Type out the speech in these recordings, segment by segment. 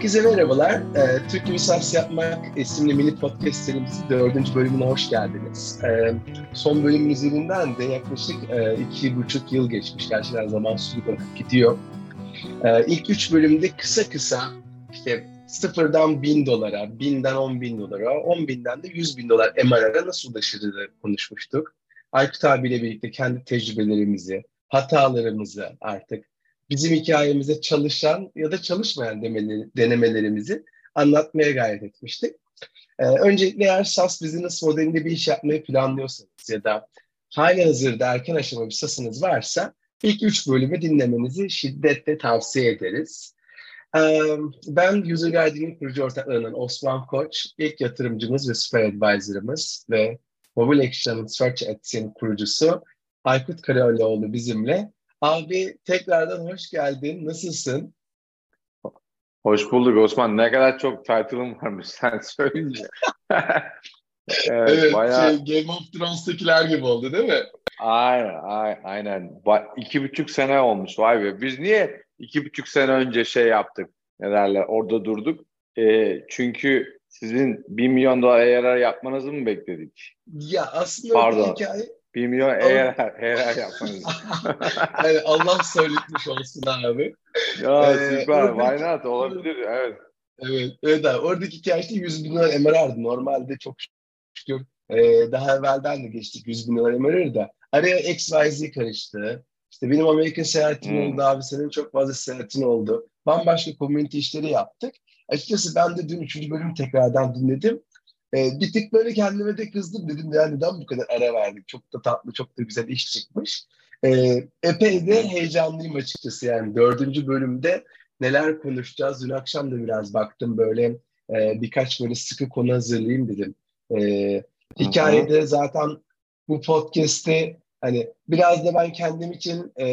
Herkese merhabalar. Ee, Türk Lisans Yapmak isimli mini podcast serimizin dördüncü bölümüne hoş geldiniz. Ee, son bölümün üzerinden de yaklaşık e, iki buçuk yıl geçmiş. Gerçekten zaman sürüp gidiyor. Ee, ilk üç bölümde kısa kısa işte sıfırdan bin dolara, binden on bin dolara, on binden de yüz bin dolar MRR'a nasıl ulaşırdı konuşmuştuk. Aykut abiyle birlikte kendi tecrübelerimizi, hatalarımızı artık bizim hikayemize çalışan ya da çalışmayan denemelerimizi anlatmaya gayret etmiştik. Ee, öncelikle eğer SaaS business modelinde bir iş yapmayı planlıyorsanız ya da hali hazırda erken aşama bir SaaS'ınız varsa ilk üç bölümü dinlemenizi şiddetle tavsiye ederiz. Ee, ben User Guide'in kurucu ortaklarından Osman Koç, ilk yatırımcımız ve süper advisor'ımız ve Mobile Action Search Ads'in kurucusu Aykut Karaoğlu bizimle. Abi tekrardan hoş geldin. Nasılsın? Hoş bulduk Osman. Ne kadar çok title'ım varmış sen söyleyince. evet, evet bayağı... şey, Game of Thrones'takiler gibi oldu değil mi? Aynen, aynen. İki buçuk sene olmuş vay be. Biz niye iki buçuk sene önce şey yaptık? Ne derler orada durduk. E, çünkü sizin bir milyon dolar ARR yapmanızı mı bekledik? Ya aslında Pardon. hikaye 1 milyon eğer eğer yapmanız. yani Allah söyletmiş olsun abi. Ya ee, süper. Oradaki, Why not? Olabilir. Evet. Evet. Evet abi. Oradaki işte 100 bin dolar MRR'dı. Normalde çok şükür e, daha evvelden de geçtik 100 bin dolar MRR da. Araya XYZ karıştı. İşte benim Amerika seyahatim hmm. oldu abi. Senin çok fazla seyahatin oldu. Bambaşka community işleri yaptık. Açıkçası ben de dün üçüncü bölümü tekrardan dinledim. E, bir tık böyle kendime de kızdım dedim ya neden bu kadar ara verdik? Çok da tatlı, çok da güzel iş çıkmış. E, epey de heyecanlıyım açıkçası yani dördüncü bölümde neler konuşacağız. Dün akşam da biraz baktım böyle e, birkaç böyle sıkı konu hazırlayayım dedim. E, hikayede zaten bu podcast'te hani biraz da ben kendim için e,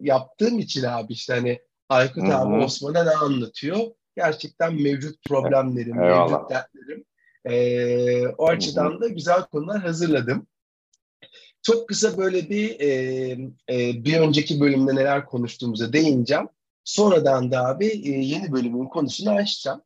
yaptığım için abi işte hani Aykut Hı-hı. abi Osman'a ne anlatıyor? Gerçekten mevcut problemlerim, Eyvallah. mevcut dertlerim e, o açıdan da güzel konular hazırladım. Çok kısa böyle bir e, e, bir önceki bölümde neler konuştuğumuza değineceğim. Sonradan da abi e, yeni bölümün konusunu açacağım.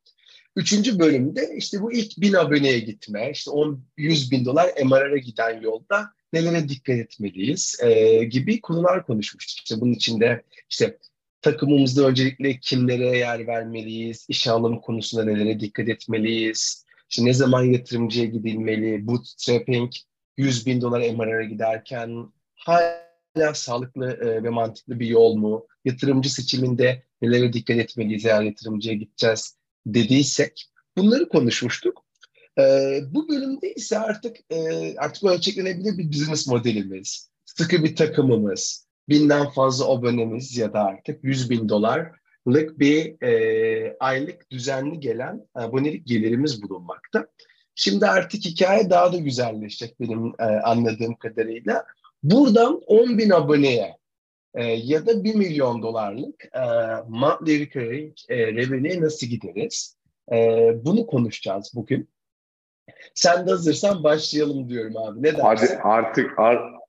Üçüncü bölümde işte bu ilk bin aboneye gitme, işte 10, 100 bin dolar MRR'a giden yolda nelere dikkat etmeliyiz e, gibi konular konuşmuştuk. İşte bunun içinde işte takımımızda öncelikle kimlere yer vermeliyiz, iş alım konusunda nelere dikkat etmeliyiz, işte ne zaman yatırımcıya gidilmeli, bootstrapping 100 bin dolar MRR'a giderken hala sağlıklı e, ve mantıklı bir yol mu? Yatırımcı seçiminde nelere dikkat etmeliyiz eğer yatırımcıya gideceğiz dediysek bunları konuşmuştuk. E, bu bölümde ise artık e, artık ölçeklenebilir bir business modelimiz, sıkı bir takımımız, binden fazla abonemiz ya da artık 100 bin dolar lık bir e, aylık düzenli gelen abonelik gelirimiz bulunmakta. Şimdi artık hikaye daha da güzelleşecek benim e, anladığım kadarıyla. Buradan 10 bin aboneye e, ya da 1 milyon dolarlık e, monthly recurring e, revenue'ye nasıl gideriz? E, bunu konuşacağız bugün. Sen de hazırsan başlayalım diyorum abi. Ne dersin? Hadi artık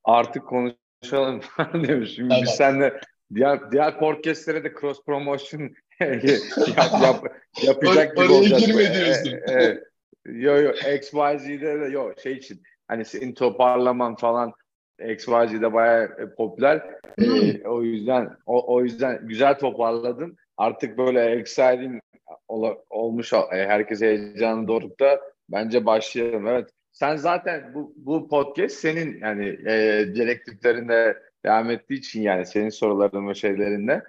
artık konuşalım demiş. Şimdi tamam. biz seninle diğer diğer podcastlere de cross promotion yap, yap, yapacak gibi olacak. Oraya girme diyorsun. E, e, yo yo XYZ'de de yo şey için hani senin toparlaman falan XYZ'de bayağı e, popüler. E, hmm. o yüzden o, o yüzden güzel toparladın. Artık böyle exciting ol, olmuş e, herkes heyecanı dorukta bence başlayalım. Evet. Sen zaten bu, bu podcast senin yani e, direktiflerinde devam ettiği için yani senin soruların ve şeylerinde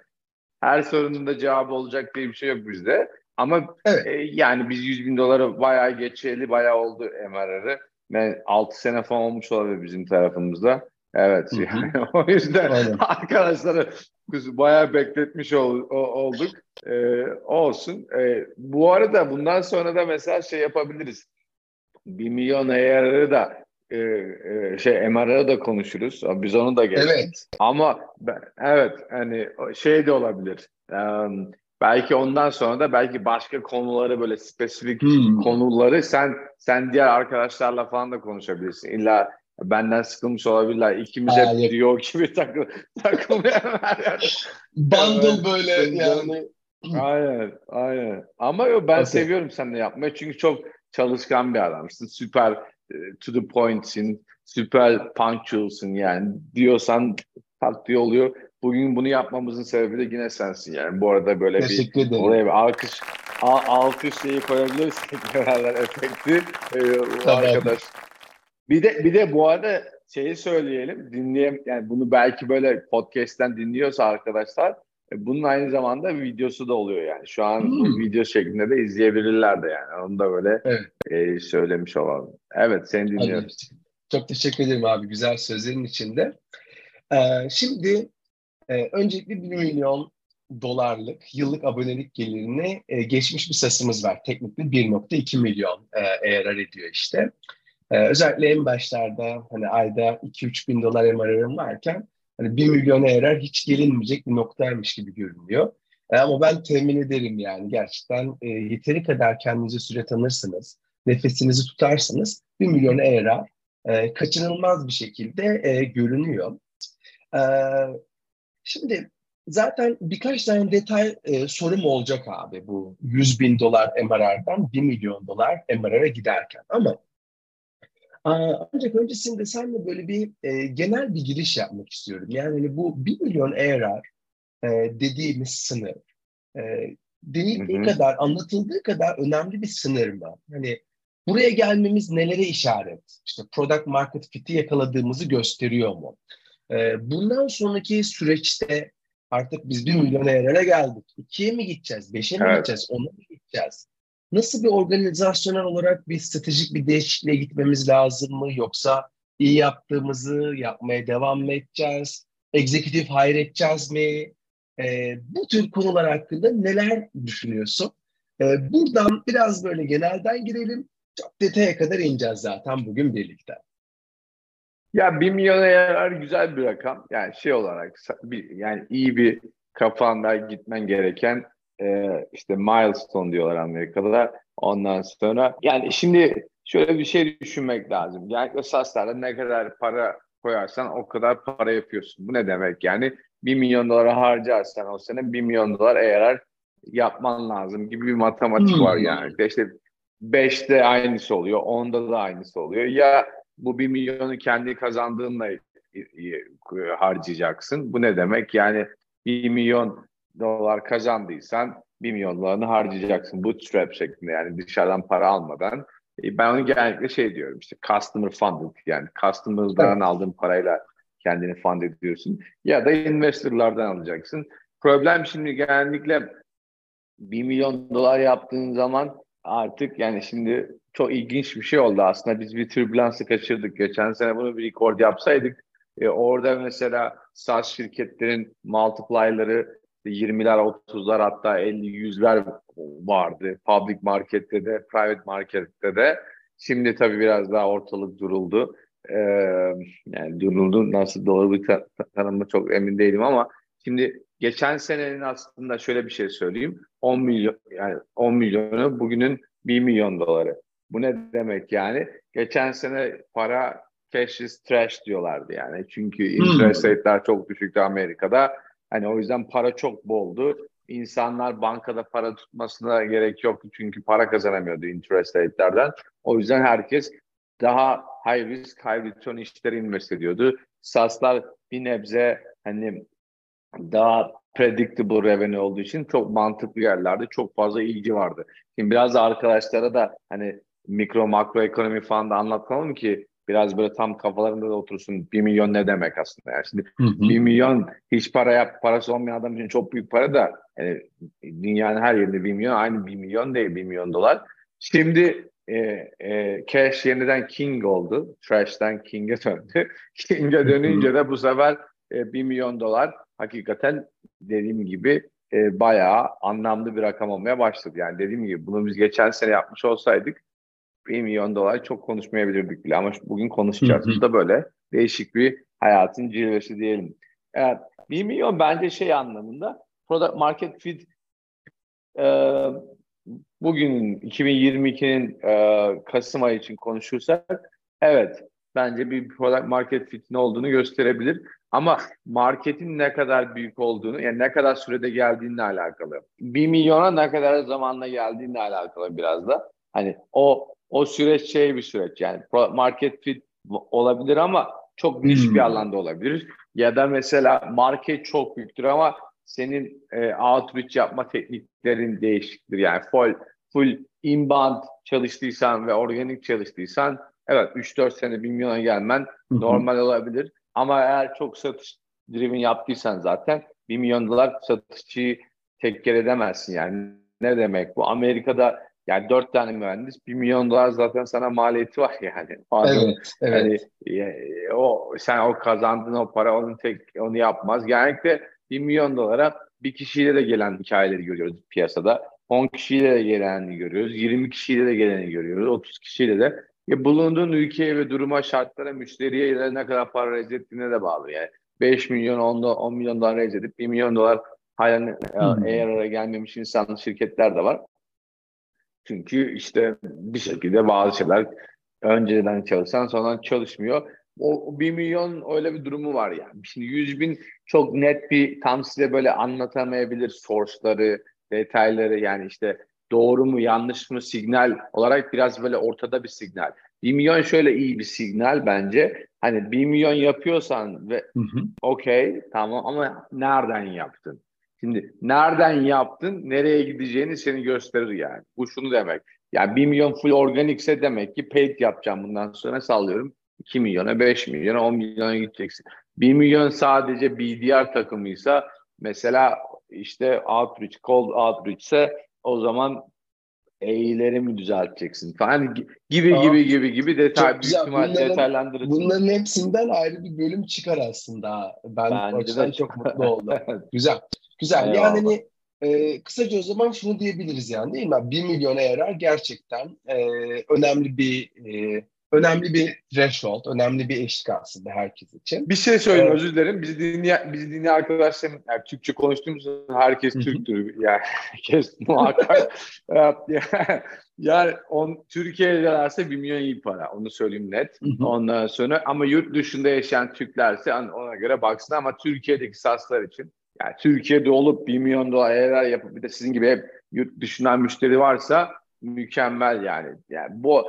her sorunun da cevabı olacak diye bir şey yok bizde. Ama evet. e, yani biz 100 bin doları bayağı geçeli bayağı oldu MRR'ı. Yani 6 sene falan olmuş olabilir bizim tarafımızda. Evet hı hı. yani o yüzden Aynen. arkadaşları bayağı bekletmiş ol, olduk. Ee, olsun. Ee, bu arada bundan sonra da mesela şey yapabiliriz. 1 milyon AR'ı da e, e, şey MR'ı da konuşuruz. Biz onu da geçtik. Evet. Ama evet hani şey de olabilir. Um, belki ondan sonra da belki başka konuları böyle spesifik hmm. konuları sen sen diğer arkadaşlarla falan da konuşabilirsin. İlla benden sıkılmış olabilirler. İkimiz hep diyor gibi takıl takılmaya Bundle böyle yani aynen, aynen. Ama yo, ben okay. seviyorum seninle yapmayı çünkü çok çalışkan bir adamsın. Süper to the point'sin, süper punctual'sın yani. Diyorsan taktiği oluyor. Bugün bunu yapmamızın sebebi de yine sensin yani. Bu arada böyle Teşekkür bir ederim. oraya bir alkış al, alkış şeyi koyabilirsek beraber efekti ee, arkadaş. Bir de bir de bu arada şeyi söyleyelim. Dinleyem yani bunu belki böyle podcast'ten dinliyorsa arkadaşlar e, bunun aynı zamanda videosu da oluyor yani. Şu an hmm. video şeklinde de izleyebilirler de yani. Onu da böyle evet. e, söylemiş olalım. Evet seni dinliyoruz. Çok teşekkür ederim abi güzel sözlerin içinde. Ee, şimdi e, öncelikle 1 milyon dolarlık yıllık abonelik gelirini e, geçmiş bir sasımız var. Teknikte 1.2 milyon e, ARR ediyor işte. E, özellikle en başlarda hani ayda 2-3 bin dolar MRR'ım varken hani 1 milyon ARR hiç gelinmeyecek bir noktaymış gibi görünüyor. E, ama ben temin ederim yani gerçekten e, yeteri kadar kendinize süre tanırsınız, nefesinizi tutarsanız 1 milyon ARR e, kaçınılmaz bir şekilde e, görünüyor. E, şimdi zaten birkaç tane detay e, sorum olacak abi bu 100 bin dolar MRR'dan 1 milyon dolar MRR'a giderken. Ama ancak öncesinde senle böyle bir e, genel bir giriş yapmak istiyorum. Yani hani bu 1 milyon ARR e, dediğimiz sınır e, denildiği hı hı. kadar, anlatıldığı kadar önemli bir sınır mı? Hani buraya gelmemiz nelere işaret? İşte product market fit'i yakaladığımızı gösteriyor mu? E, bundan sonraki süreçte artık biz 1 milyon ARR'e geldik. 2'ye mi gideceğiz? 5'e mi evet. gideceğiz? 10'a mı gideceğiz? Nasıl bir organizasyonel olarak bir stratejik bir değişikliğe gitmemiz lazım mı? Yoksa iyi yaptığımızı yapmaya devam mı edeceğiz? Executive hire edeceğiz mi? E, bu tür konular hakkında neler düşünüyorsun? E, buradan biraz böyle genelden girelim. Çok detaya kadar ineceğiz zaten bugün birlikte. Ya bir milyon eğer güzel bir rakam. Yani şey olarak bir, yani iyi bir kafanda gitmen gereken e, işte milestone diyorlar Amerika'da. Ondan sonra yani şimdi şöyle bir şey düşünmek lazım. Yani SaaS'larda ne kadar para koyarsan o kadar para yapıyorsun. Bu ne demek yani? bir milyon dolara harcarsan o sene bir milyon dolar eğer yapman lazım gibi bir matematik hmm. var yani. İşte 5'te aynısı oluyor, 10'da da aynısı oluyor. Ya bu bir milyonu kendi kazandığınla harcayacaksın. Bu ne demek? Yani bir milyon dolar kazandıysan bir milyon dolarını harcayacaksın. Bootstrap şeklinde yani dışarıdan para almadan. E, ben onu genellikle şey diyorum işte customer funded yani customer'dan evet. aldığın parayla kendini fund ediyorsun. Ya da investorlardan alacaksın. Problem şimdi genellikle bir milyon dolar yaptığın zaman artık yani şimdi çok ilginç bir şey oldu aslında. Biz bir türbülansı kaçırdık. Geçen sene bunu bir record yapsaydık e, orada mesela SaaS şirketlerin multiplier'ları 20'ler, 30'lar hatta 50, 100'ler vardı. Public markette de, private markette de. Şimdi tabii biraz daha ortalık duruldu. Ee, yani duruldu. Nasıl doğru bir ta- tanımı çok emin değilim ama şimdi geçen senenin aslında şöyle bir şey söyleyeyim. 10 milyon yani 10 milyonu bugünün 1 milyon doları. Bu ne demek yani? Geçen sene para cash is trash diyorlardı yani. Çünkü hmm. interest rate'ler çok düşüktü Amerika'da. Hani o yüzden para çok boldu. İnsanlar bankada para tutmasına gerek yoktu çünkü para kazanamıyordu interest rate'lerden. O yüzden herkes daha high risk, high return işlere invest ediyordu. SaaS'lar bir nebze hani daha predictable revenue olduğu için çok mantıklı yerlerde çok fazla ilgi vardı. Şimdi biraz da arkadaşlara da hani mikro makro ekonomi falan da anlatalım ki biraz böyle tam kafalarında da otursun. Bir milyon ne demek aslında? Yani şimdi hı hı. bir milyon hiç para yap, parası olmayan adam için çok büyük para da yani dünyanın her yerinde bir milyon aynı bir milyon değil bir milyon dolar. Şimdi e, e, Cash yeniden King oldu. Trash'ten King'e döndü. King'e dönünce de bu sefer e, 1 milyon dolar hakikaten dediğim gibi e, bayağı anlamlı bir rakam olmaya başladı. Yani dediğim gibi bunu biz geçen sene yapmış olsaydık 1 milyon dolar çok konuşmayabilirdik bile ama bugün konuşacağız. Bu da böyle değişik bir hayatın cilvesi diyelim. Evet, 1 milyon bence şey anlamında product market fit e, bugün 2022'nin e, Kasım ayı için konuşursak evet bence bir product market fit ne olduğunu gösterebilir. Ama marketin ne kadar büyük olduğunu, yani ne kadar sürede geldiğinle alakalı. Bir milyona ne kadar zamanla geldiğinle alakalı biraz da. Hani o o süreç şey bir süreç yani market fit olabilir ama çok niş hmm. bir alanda olabilir. Ya da mesela market çok büyüktür ama senin e, outreach yapma tekniklerin değişiktir. Yani full, full inbound çalıştıysan ve organik çalıştıysan evet 3-4 sene 1 milyona gelmen Hı-hı. normal olabilir. Ama eğer çok satış driven yaptıysan zaten 1 milyon dolar satışçıyı tek edemezsin yani. Ne demek bu? Amerika'da yani dört tane mühendis bir milyon dolar zaten sana maliyeti var yani. Evet, evet. Yani, o sen o kazandığın o para onun tek onu yapmaz. Genellikle bir milyon dolara bir kişiyle de gelen hikayeleri görüyoruz piyasada. 10 kişiyle de geleni görüyoruz. 20 kişiyle de geleni görüyoruz. 30 kişiyle de. Ya bulunduğun ülkeye ve duruma, şartlara, müşteriye ne kadar para rezil ettiğine de bağlı. Yani 5 milyon, 10, 10 milyon dolar rezil edip 1 milyon dolar halen hmm. eğer araya gelmemiş insanlı şirketler de var. Çünkü işte bir şekilde bazı şeyler önceden çalışan sonra çalışmıyor. O, o 1 milyon öyle bir durumu var yani. Şimdi 100 bin çok net bir tam size böyle anlatamayabilir source'ları, detayları yani işte doğru mu yanlış mı signal olarak biraz böyle ortada bir signal. 1 milyon şöyle iyi bir signal bence. Hani 1 milyon yapıyorsan ve okey tamam ama nereden yaptın? Şimdi nereden yaptın, nereye gideceğini seni gösterir yani. Bu şunu demek. Yani 1 milyon full organikse demek ki paid yapacağım bundan sonra sallıyorum. 2 milyona, 5 milyona, 10 milyona gideceksin. 1 milyon sadece BDR takımıysa mesela işte outreach, cold outreach ise o zaman E'leri mi düzelteceksin falan gibi Aa, gibi gibi gibi detay büyük ihtimal detaylandırırsın. Bunların hepsinden ayrı bir bölüm çıkar aslında. Ben Bence de çok mutlu oldum. güzel. Güzel. Eyvallah. Yani hani, e, kısaca o zaman şunu diyebiliriz yani değil mi? 1 milyona yarar gerçekten e, önemli bir e, önemli bir threshold, önemli bir eşlik aslında herkes için. Bir şey söyleyeyim evet. özür dilerim. Bizi dinleyen, bizi dinleyen arkadaşlarım, yani Türkçe konuştuğumuz herkes Türktür. Yani herkes muhakkak. yani on, Türkiye'de derse bir milyon iyi para. Onu söyleyeyim net. Ondan sonra ama yurt dışında yaşayan Türklerse ona göre baksın ama Türkiye'deki saslar için yani Türkiye'de olup bir milyon dolar yapıp bir de sizin gibi hep yurt dışından müşteri varsa mükemmel yani. Yani bu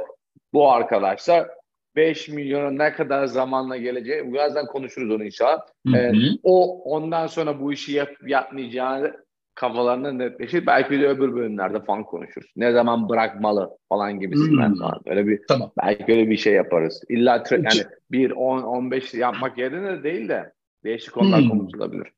bu arkadaşlar 5 milyona ne kadar zamanla geleceği birazdan konuşuruz onu inşallah. Hı hı. Ee, o ondan sonra bu işi yap, yapmayacağını kafalarında netleşir. Belki de öbür bölümlerde falan konuşuruz. Ne zaman bırakmalı falan gibisinden hmm. falan. Öyle bir tamam. belki öyle bir şey yaparız. İlla yani bir 10 15 yapmak yerine de değil de değişik konular hmm. konuşulabilir.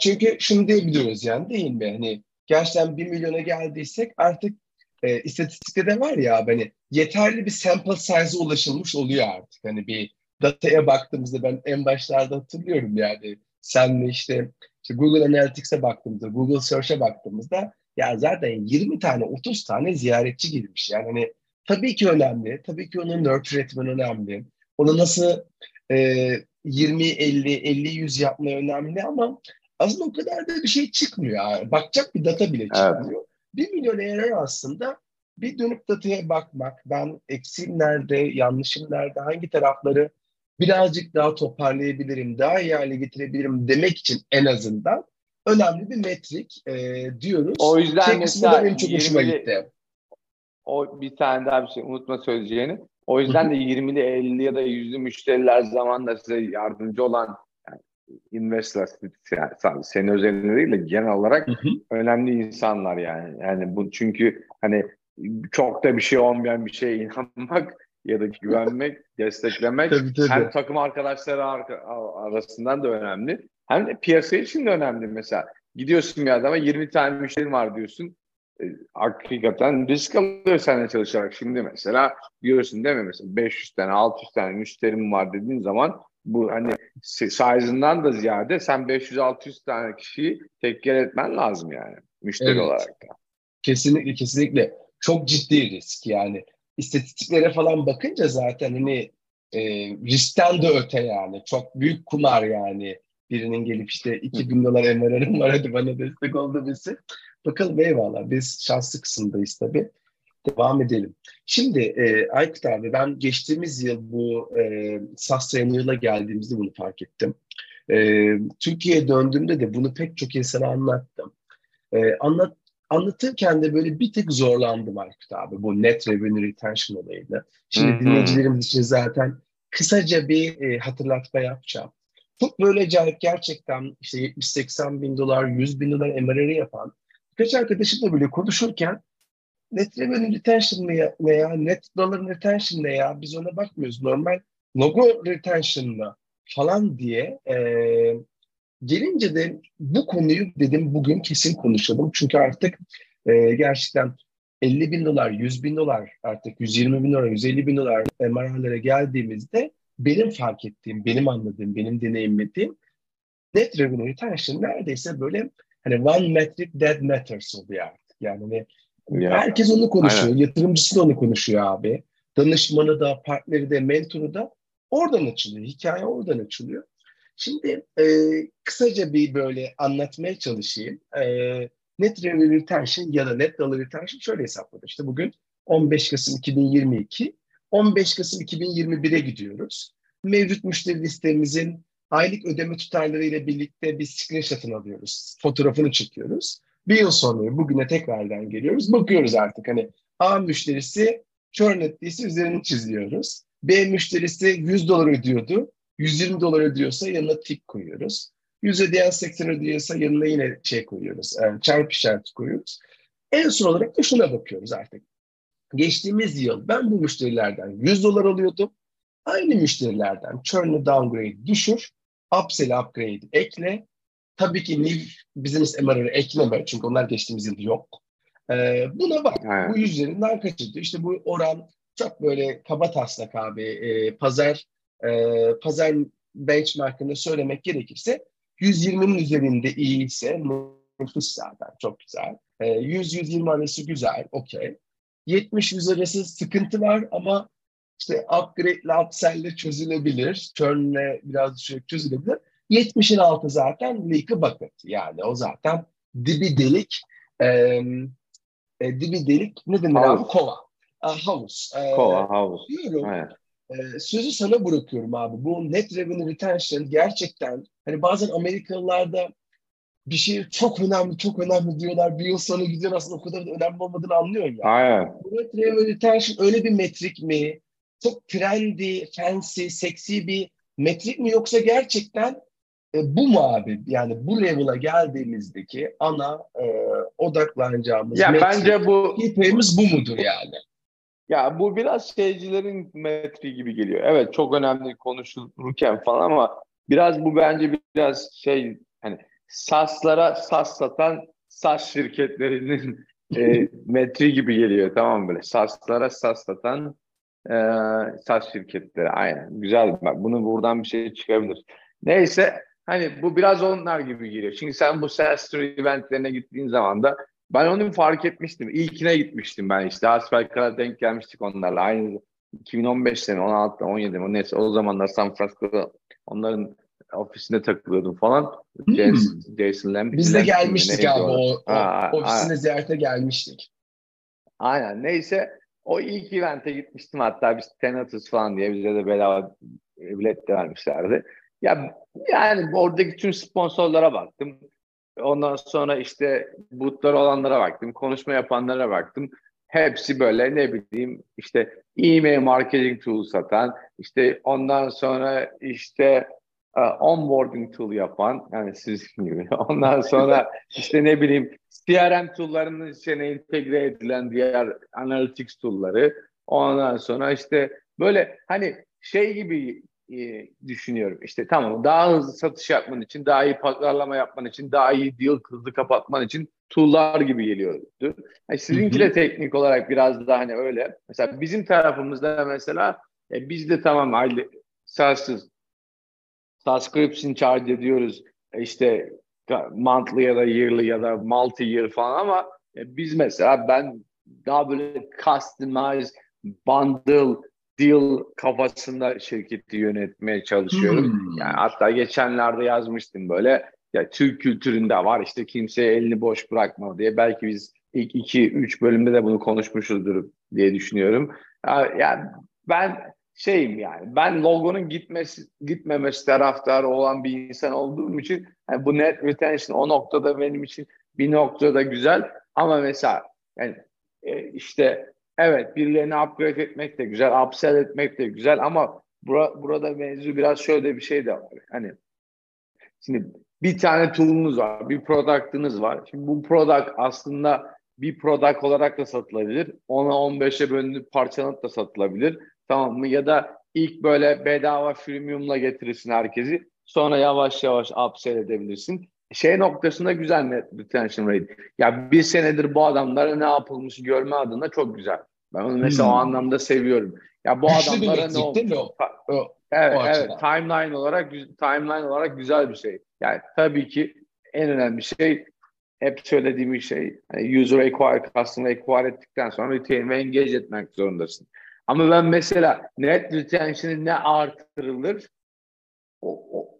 Çünkü şunu diyebiliyoruz yani değil mi? Hani gerçekten 1 milyona geldiysek artık e, istatistikte de var ya hani yeterli bir sample size'a ulaşılmış oluyor artık. Hani bir dataya baktığımızda ben en başlarda hatırlıyorum yani senle işte, işte Google Analytics'e baktığımızda, Google Search'e baktığımızda ya zaten 20 tane 30 tane ziyaretçi girmiş. Yani hani tabii ki önemli. Tabii ki onu nurture etmen önemli. Onu nasıl e, 20, 50, 50, 100 yapma önemli ama aslında o kadar da bir şey çıkmıyor. Yani. Bakacak bir data bile çıkmıyor. Evet. Bir milyon eğer aslında bir dönüp dataya bakmak, ben eksiğim nerede, yanlışım nerede, hangi tarafları birazcık daha toparlayabilirim, daha iyi hale getirebilirim demek için en azından önemli bir metrik e, diyoruz. O yüzden şey mesela benim çok hoşuma gitti. O bir tane daha bir şey unutma söyleyeceğini. O yüzden de 20'li 50 ya da 100'lü müşteriler zamanla size yardımcı olan investor yani senin özelinde değil de genel olarak hı hı. önemli insanlar yani. Yani bu çünkü hani çok da bir şey olmayan bir şeye inanmak ya da güvenmek, desteklemek tabii, tabii. hem takım arkadaşları arasından da önemli. Hem de piyasa için de önemli mesela. Gidiyorsun bir adama 20 tane müşterin var diyorsun. E, hakikaten risk alıyor seninle çalışarak. Şimdi mesela diyorsun değil mi mesela 500 tane 600 tane müşterim var dediğin zaman bu hani size'ından da ziyade sen 500-600 tane kişiyi tekker etmen lazım yani müşteri evet. olarak da. Kesinlikle kesinlikle. Çok ciddi risk yani. İstatistiklere falan bakınca zaten hani e, riskten de öte yani. Çok büyük kumar yani. Birinin gelip işte 2000 dolar MRR'ım var hadi bana destek oldu birisi. Bakalım eyvallah biz şanslı kısımdayız tabii. Devam edelim. Şimdi e, Aykut abi ben geçtiğimiz yıl bu e, SAS geldiğimizde bunu fark ettim. E, Türkiye'ye döndüğümde de bunu pek çok insana anlattım. E, anlat, anlatırken de böyle bir tık zorlandım Aykut abi bu net revenue retention olayını. Şimdi Hı-hı. dinleyicilerimiz için zaten kısaca bir e, hatırlatma yapacağım. Çok böyle acayip gerçekten işte 70-80 bin dolar, 100 bin dolar MRR yapan birkaç arkadaşımla böyle konuşurken net revenue retention ne ya, ne ya, net dollar retention ne ya, biz ona bakmıyoruz. Normal logo retention mı falan diye e, gelince de bu konuyu dedim bugün kesin konuşalım. Çünkü artık e, gerçekten 50 bin dolar, 100 bin dolar artık 120 bin dolar, 150 bin dolar MRR'lere geldiğimizde benim fark ettiğim, benim anladığım, benim deneyimlediğim net revenue retention neredeyse böyle hani one metric that matters oluyor artık. Yani hani ya. herkes onu konuşuyor. Aynen. Yatırımcısı da onu konuşuyor abi. Danışmanı da, partneri de, mentoru da oradan açılıyor. Hikaye oradan açılıyor. Şimdi e, kısaca bir böyle anlatmaya çalışayım. E, net revenue retention ya da net dollar retention şöyle hesapladım. İşte bugün 15 Kasım 2022 15 Kasım 2021'e gidiyoruz. Mevcut müşteri listemizin aylık ödeme tutarları ile birlikte bir screenshot'ını alıyoruz. Fotoğrafını çekiyoruz. Bir yıl sonra bugüne tekrardan geliyoruz. Bakıyoruz artık hani A müşterisi churn ettiyse üzerini çiziyoruz. B müşterisi 100 dolar ödüyordu. 120 dolar ödüyorsa yanına tik koyuyoruz. 100 ödeyen 80 ödüyorsa yanına yine şey koyuyoruz. Yani çarpı işareti koyuyoruz. En son olarak da şuna bakıyoruz artık. Geçtiğimiz yıl ben bu müşterilerden 100 dolar alıyordum. Aynı müşterilerden churn'ı downgrade düşür, upsell upgrade ekle. Tabii ki new business MRR'ı ekleme çünkü onlar geçtiğimiz yıl yok. Ee, buna bak. Evet. Bu yüzlerinden kaç ediyor? İşte bu oran çok böyle kaba taslak abi. E, pazar e, pazar benchmarkını söylemek gerekirse 120'nin üzerinde iyi ise nüfus zaten çok güzel. E, 100-120 arası güzel, okey. 70-100 arası sıkıntı var ama işte upgrade ile upsell ile çözülebilir. Churn ile biraz düşerek çözülebilir. 70'in altı zaten leak'ı bucket. Yani o zaten dibi delik e, e, dibi delik ne denir abi? Kova. Uh, havuz. E, Kova, havuz. Diyorum. E, sözü sana bırakıyorum abi. Bu net revenue retention gerçekten hani bazen Amerikalılarda bir şey çok önemli, çok önemli diyorlar. Bir yıl sonra gidiyor aslında o kadar da önemli olmadığını anlıyor ya. Aynen. Net revenue retention öyle bir metrik mi? Çok trendy, fancy, seksi bir metrik mi yoksa gerçekten e, bu mu abi? Yani bu level'a geldiğimizdeki ana e, odaklanacağımız ya metrik, bence bu hikayemiz bu mudur yani? Ya bu biraz şeycilerin metri gibi geliyor. Evet çok önemli konuşulurken falan ama biraz bu bence biraz şey hani SaaS'lara SaaS satan SaaS şirketlerinin e, metri gibi geliyor tamam mı böyle SaaS'lara SaaS satan e, SaaS şirketleri aynen güzel bak bunu buradan bir şey çıkabilir. Neyse hani bu biraz onlar gibi geliyor. Çünkü sen bu SaaS eventlerine gittiğin zaman da ben onu fark etmiştim. İlkine gitmiştim ben işte. Hasbelkader'e denk gelmiştik onlarla. Aynı 2015 sene, 16, 17 mi neyse o zamanlar San Francisco'da onların ofisinde takılıyordum falan. Hmm. Jason, Jason Lamb. Biz de gelmiştik abi o, o ha, ofisine ha. ziyarete gelmiştik. Aynen neyse o ilk evente gitmiştim hatta biz Tenatus falan diye bize de bedava bilet de vermişlerdi. Ya yani oradaki tüm sponsorlara baktım. Ondan sonra işte bootlar olanlara baktım, konuşma yapanlara baktım. Hepsi böyle ne bileyim işte e-mail marketing tool satan, işte ondan sonra işte e, onboarding tool yapan yani siz gibi. Ondan sonra işte ne bileyim CRM tool'larının içine entegre edilen diğer analytics tool'ları. Ondan sonra işte böyle hani şey gibi e, düşünüyorum. İşte tamam daha hızlı satış yapman için, daha iyi pazarlama yapman için, daha iyi deal hızlı kapatman için tool'lar gibi geliyordu. Yani sizinki de teknik olarak biraz daha hani öyle. Mesela bizim tarafımızda mesela e, biz de tamam aile SaaS'ız subscription charge ediyoruz. E, işte monthly ya da yearly ya da multi year falan ama e, biz mesela ben daha böyle customized bundle deal kafasında şirketi yönetmeye çalışıyorum. Hmm. Yani hatta geçenlerde yazmıştım böyle ya Türk kültüründe var işte kimseye elini boş bırakma diye. Belki biz ilk iki, üç bölümde de bunu konuşmuşuzdur diye düşünüyorum. Yani ben şeyim yani ben logonun gitmesi gitmemesi taraftarı olan bir insan olduğum için yani bu net retention o noktada benim için bir noktada güzel ama mesela yani e, işte evet birilerini upgrade etmek de güzel, upsell etmek de güzel ama bura, burada mevzu biraz şöyle bir şey de var. Hani şimdi bir tane tool'unuz var, bir product'ınız var. Şimdi bu product aslında bir product olarak da satılabilir. 10'a 15'e bölünüp parçalanıp da satılabilir. Tamam mı? Ya da ilk böyle bedava freemium'la getirirsin herkesi. Sonra yavaş yavaş upsell edebilirsin. Şey noktasında güzel net retention rate. Ya bir senedir bu adamlara ne yapılmış görme adına çok güzel. Ben onu mesela hmm. o anlamda seviyorum. Ya bu Güçlü adamlara ne olmuş? O, o, evet, o evet. Timeline olarak timeline olarak güzel bir şey. Yani tabii ki en önemli şey hep söylediğim şey hani user acquire, customer acquire ettikten sonra retain ve engage etmek zorundasın. Ama ben mesela net retention'ı ne artırılır o, o,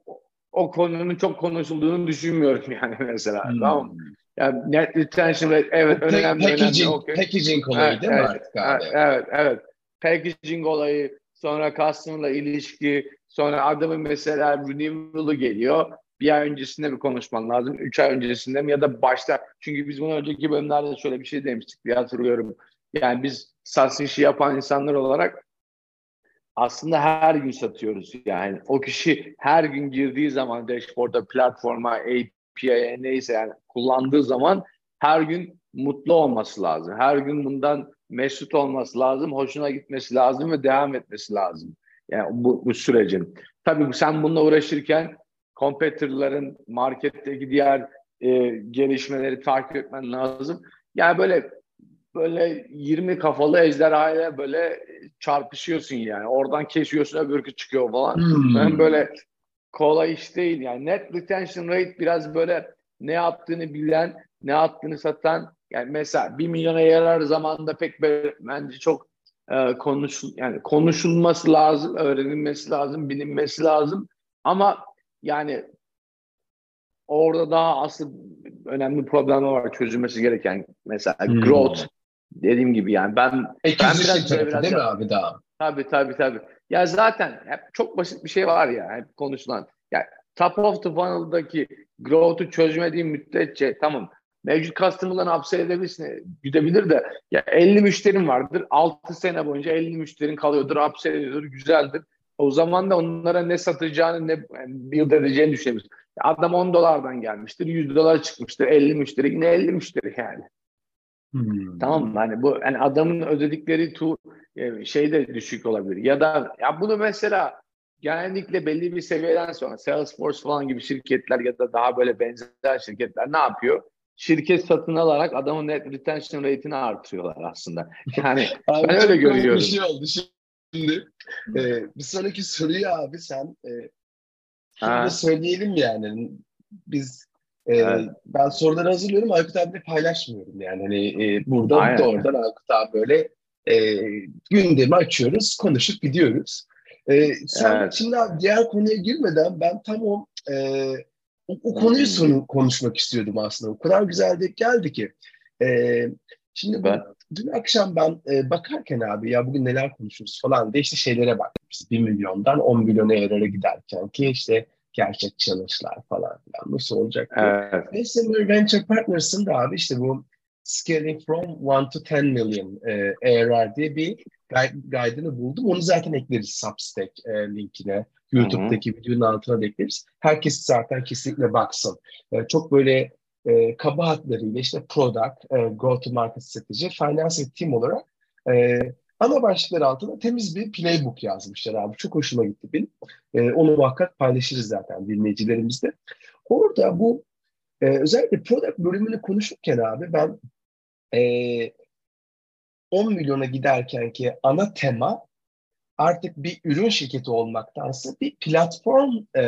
o konunun çok konuşulduğunu düşünmüyorum yani mesela. Hmm. Tamam yani net retention rate evet o önemli. Packaging, önemli, okay. packaging olayı evet, değil mi evet, artık abi? Evet, evet. Packaging olayı, sonra customer'la ilişki, sonra adamın mesela renewal'ı geliyor. Bir ay öncesinde bir konuşman lazım. Üç ay öncesinde mi ya da başta. Çünkü biz bunu önceki bölümlerde şöyle bir şey demiştik diye hatırlıyorum. Yani biz SaaS işi yapan insanlar olarak aslında her gün satıyoruz. Yani o kişi her gün girdiği zaman dashboard'a, platforma, API'ye neyse yani kullandığı zaman her gün mutlu olması lazım. Her gün bundan mesut olması lazım, hoşuna gitmesi lazım ve devam etmesi lazım. Yani bu, bu sürecin. Tabii sen bununla uğraşırken competitor'ların marketteki diğer e, gelişmeleri takip etmen lazım. Yani böyle böyle 20 kafalı ejderhaya böyle çarpışıyorsun yani. Oradan kesiyorsun öbürkü çıkıyor falan. Hmm. Ben böyle kolay iş değil yani. Net retention rate biraz böyle ne yaptığını bilen, ne yaptığını satan yani mesela bir milyona yarar zamanında pek böyle, bence çok e, konuşul yani konuşulması lazım, öğrenilmesi lazım, bilinmesi lazım. Ama yani orada daha asıl önemli problemler var çözülmesi gereken mesela hmm. growth dediğim gibi yani ben ben biraz tarafı, biraz değil mi abi daha? Tabii tabii tabii. Ya zaten hep çok basit bir şey var ya hep konuşulan. Ya top of the funnel'daki growth'u çözmediğin müddetçe tamam mevcut customer'larını upsell edebilirsin, gidebilir de ya 50 müşterin vardır. 6 sene boyunca 50 müşterin kalıyordur, upsell ediyordur, güzeldir. O zaman da onlara ne satacağını ne build edeceğini düşünebilirsin. Adam 10 dolardan gelmiştir, 100 dolar çıkmıştır, 50 müşteri yine 50 müşteri yani. Hmm. Tamam mı? Hani bu yani adamın ödedikleri tu e, şey de düşük olabilir. Ya da ya bunu mesela genellikle belli bir seviyeden sonra Salesforce falan gibi şirketler ya da daha böyle benzer şirketler ne yapıyor? Şirket satın alarak adamın net retention rate'ini artırıyorlar aslında. Yani abi ben öyle görüyorum. Bir şey oldu şimdi. E, bir sonraki soruyu abi sen e, şimdi söyleyelim yani. Biz e, evet. ben soruları hazırlıyorum. Aykut abiyle paylaşmıyorum yani. Hani e, buradan Aynen. doğrudan Aykut abi böyle e, gündemi açıyoruz, konuşup gidiyoruz. E, sen evet. şimdi abi diğer konuya girmeden ben tam o e, o, o konuyu sonu konuşmak istiyordum aslında. O kadar güzel denk geldi ki. E, şimdi ben dün akşam ben e, bakarken abi ya bugün neler konuşuruz falan de işte şeylere bakmışız. 1 milyondan 10 milyona yarara giderken ki işte gerçek challenge'lar falan filan nasıl olacak diye. Evet. Neyse Venture Partners'ın da abi işte bu Scaling from 1 to 10 million e, ARR diye bir guide'ını buldum. Onu zaten ekleriz Substack e, linkine. YouTube'daki Hı-hı. videonun altına da ekleriz. Herkes zaten kesinlikle baksın. E, çok böyle e, kaba hatlarıyla işte product, e, go to market strateji, finance team olarak e, ana başlıklar altında temiz bir playbook yazmışlar abi. Çok hoşuma gitti benim. E, onu muhakkak paylaşırız zaten dinleyicilerimizle. Orada bu e, özellikle product bölümünü konuşurken abi ben e, 10 milyona giderken ki ana tema artık bir ürün şirketi olmaktansa bir platform e,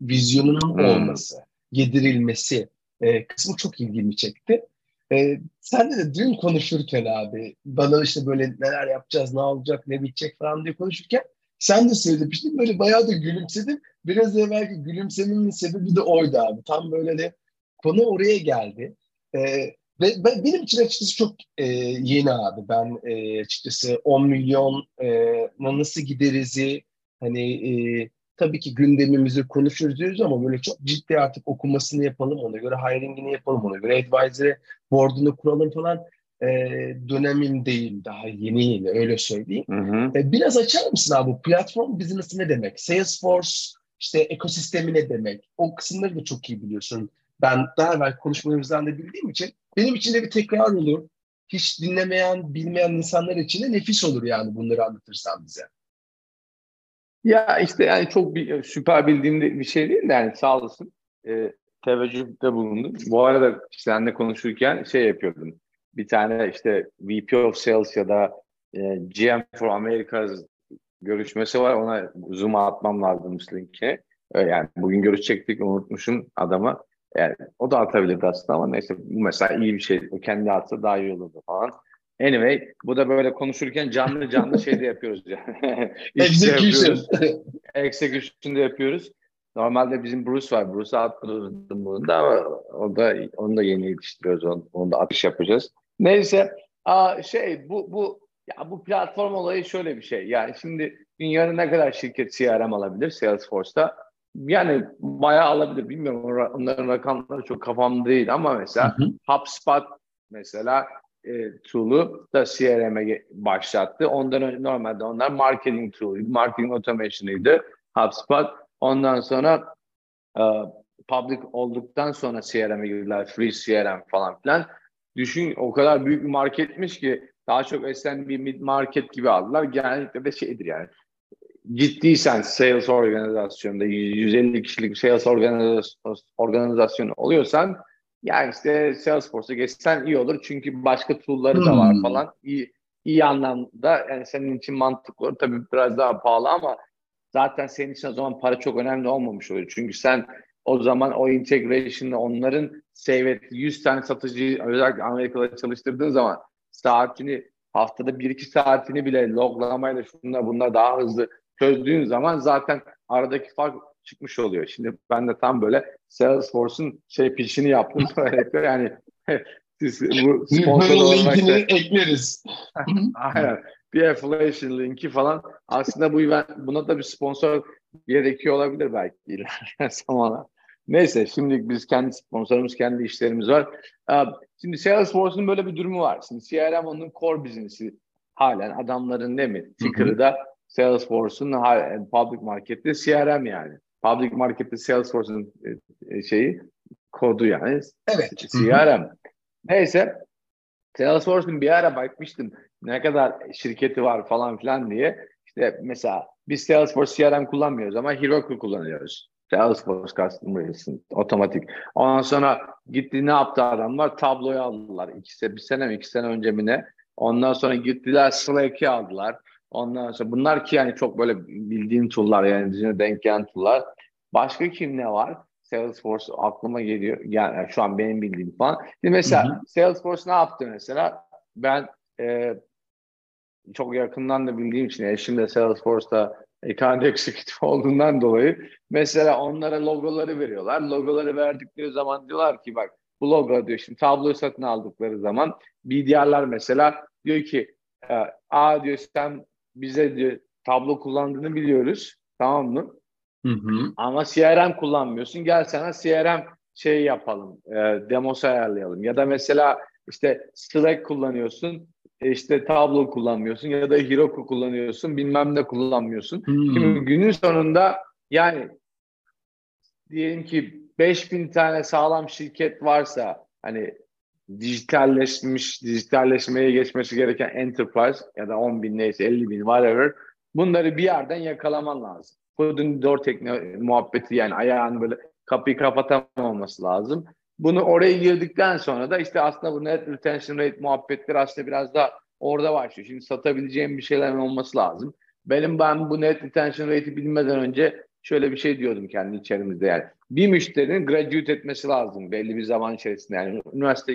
vizyonunun hmm. olması, yedirilmesi e, kısmı çok ilgimi çekti. E, sen de, dün konuşurken abi bana işte böyle neler yapacağız, ne olacak, ne bitecek falan diye konuşurken sen de söylemiştin böyle bayağı da gülümsedim. Biraz evvelki gülümsememin sebebi de oydu abi. Tam böyle de konu oraya geldi. E, Ve ben, benim için açıkçası çok e, yeni abi. Ben e, açıkçası 10 milyon e, nasıl giderizi hani e, tabii ki gündemimizi konuşuruz ama böyle çok ciddi artık okumasını yapalım ona göre hiringini yapalım ona göre advisor board'unu kuralım falan e, dönemim değil daha yeni yeni öyle söyleyeyim. Hı hı. E, biraz açar mısın abi bu platform business ne demek? Salesforce işte ekosistemi ne demek? O kısımları da çok iyi biliyorsun. Ben daha evvel konuşmalarımızdan da bildiğim için benim için de bir tekrar olur. Hiç dinlemeyen, bilmeyen insanlar için de nefis olur yani bunları anlatırsan bize. Ya işte yani çok bir, süper bildiğim bir şey değil de yani sağ olasın. E, teveccühde bulundum. Bu arada seninle konuşurken şey yapıyordum. Bir tane işte VP of Sales ya da e, GM for America görüşmesi var. Ona Zoom'a atmam lazımmış linki. E, yani bugün görüşecektik unutmuşum adamı. Yani o da atabilirdi aslında ama neyse bu mesela iyi bir şey. O kendi atsa daha iyi olurdu falan. Anyway bu da böyle konuşurken canlı canlı şey de yapıyoruz yani. Execution. Execution de yapıyoruz. Normalde bizim Bruce var. Bruce'a attırırdım bunu da ama o da, onu da yeni yetiştiriyoruz. Onu, onu da atış yapacağız. Neyse aa, şey bu bu ya bu platform olayı şöyle bir şey. Yani şimdi dünyada ne kadar şirket CRM alabilir Salesforce'da? Yani bayağı alabilir. Bilmiyorum onların rakamları çok kafamda değil ama mesela hı hı. HubSpot mesela e, tool'u da CRM'e başlattı. Ondan önce normalde onlar marketing tool'uydu. Marketing automation'ıydı HubSpot. Ondan sonra e, public olduktan sonra CRM'e girdiler. Free CRM falan filan. Düşün o kadar büyük bir marketmiş ki daha çok SMB mid market gibi aldılar. Genellikle de şeydir yani ciddiysen sales organizasyonunda 150 kişilik sales organizasyonu oluyorsan yani işte Salesforce'a geçsen iyi olur çünkü başka tool'ları da var hmm. falan. İyi, iyi anlamda yani senin için mantıklı olur. Tabii biraz daha pahalı ama zaten senin için o zaman para çok önemli olmamış oluyor. Çünkü sen o zaman o integration'da onların save 100 tane satıcı özellikle Amerika'da çalıştırdığın zaman saatini haftada 1-2 saatini bile loglamayla şunlar bunlar daha hızlı çözdüğün zaman zaten aradaki fark çıkmış oluyor. Şimdi ben de tam böyle Salesforce'un şey pitch'ini yaptım. yani siz bu sponsor linkini ekleriz. Aynen. Bir affiliation linki falan. Aslında bu buna da bir sponsor gerekiyor olabilir belki ilerleyen zamana. Neyse şimdi biz kendi sponsorumuz, kendi işlerimiz var. Şimdi Salesforce'un böyle bir durumu var. Şimdi CRM onun core business'i halen adamların değil mi? Ticker'ı da Salesforce'un public markette CRM yani. Public markette Salesforce'un e, e, şeyi kodu yani. Evet. CRM. Neyse Salesforce'un bir ara bakmıştım ne kadar şirketi var falan filan diye. İşte mesela biz Salesforce CRM kullanmıyoruz ama Heroku kullanıyoruz. Salesforce Customer otomatik. Ondan sonra gitti ne yaptı adamlar? Tabloyu aldılar. İki, bir sene mi iki sene önce mi ne? Ondan sonra gittiler Slack'i aldılar. Ondan sonra bunlar ki yani çok böyle bildiğin tool'lar yani dizine denk gelen tool'lar. Başka kim ne var? Salesforce aklıma geliyor. Yani şu an benim bildiğim falan. Şimdi mesela hı hı. Salesforce ne yaptı mesela? Ben e, çok yakından da bildiğim için eşim de Salesforce'da account executive olduğundan dolayı mesela onlara logoları veriyorlar. Logoları verdikleri zaman diyorlar ki bak bu logo diyor şimdi tabloyu satın aldıkları zaman BDR'lar mesela diyor ki e, a diyor sen bize diyor tablo kullandığını biliyoruz. Tamam mı? Hı hı. Ama CRM kullanmıyorsun. Gel sana CRM şey yapalım. E, demosu ayarlayalım. Ya da mesela işte Slack kullanıyorsun. E işte tablo kullanmıyorsun ya da Heroku kullanıyorsun. Bilmem ne kullanmıyorsun. Hmm. Şimdi günün sonunda yani diyelim ki 5000 tane sağlam şirket varsa hani dijitalleşmiş, dijitalleşmeye geçmesi gereken enterprise ya da 10 bin neyse 50 bin whatever bunları bir yerden yakalaman lazım. Kodun door tekne muhabbeti yani ayağını böyle kapıyı kapatamaması lazım. Bunu oraya girdikten sonra da işte aslında bu net retention rate muhabbetleri aslında biraz da orada başlıyor. Şimdi satabileceğim bir şeyler olması lazım. Benim ben bu net retention rate'i bilmeden önce şöyle bir şey diyordum kendi içerimizde yani. Bir müşterinin graduate etmesi lazım belli bir zaman içerisinde. Yani üniversite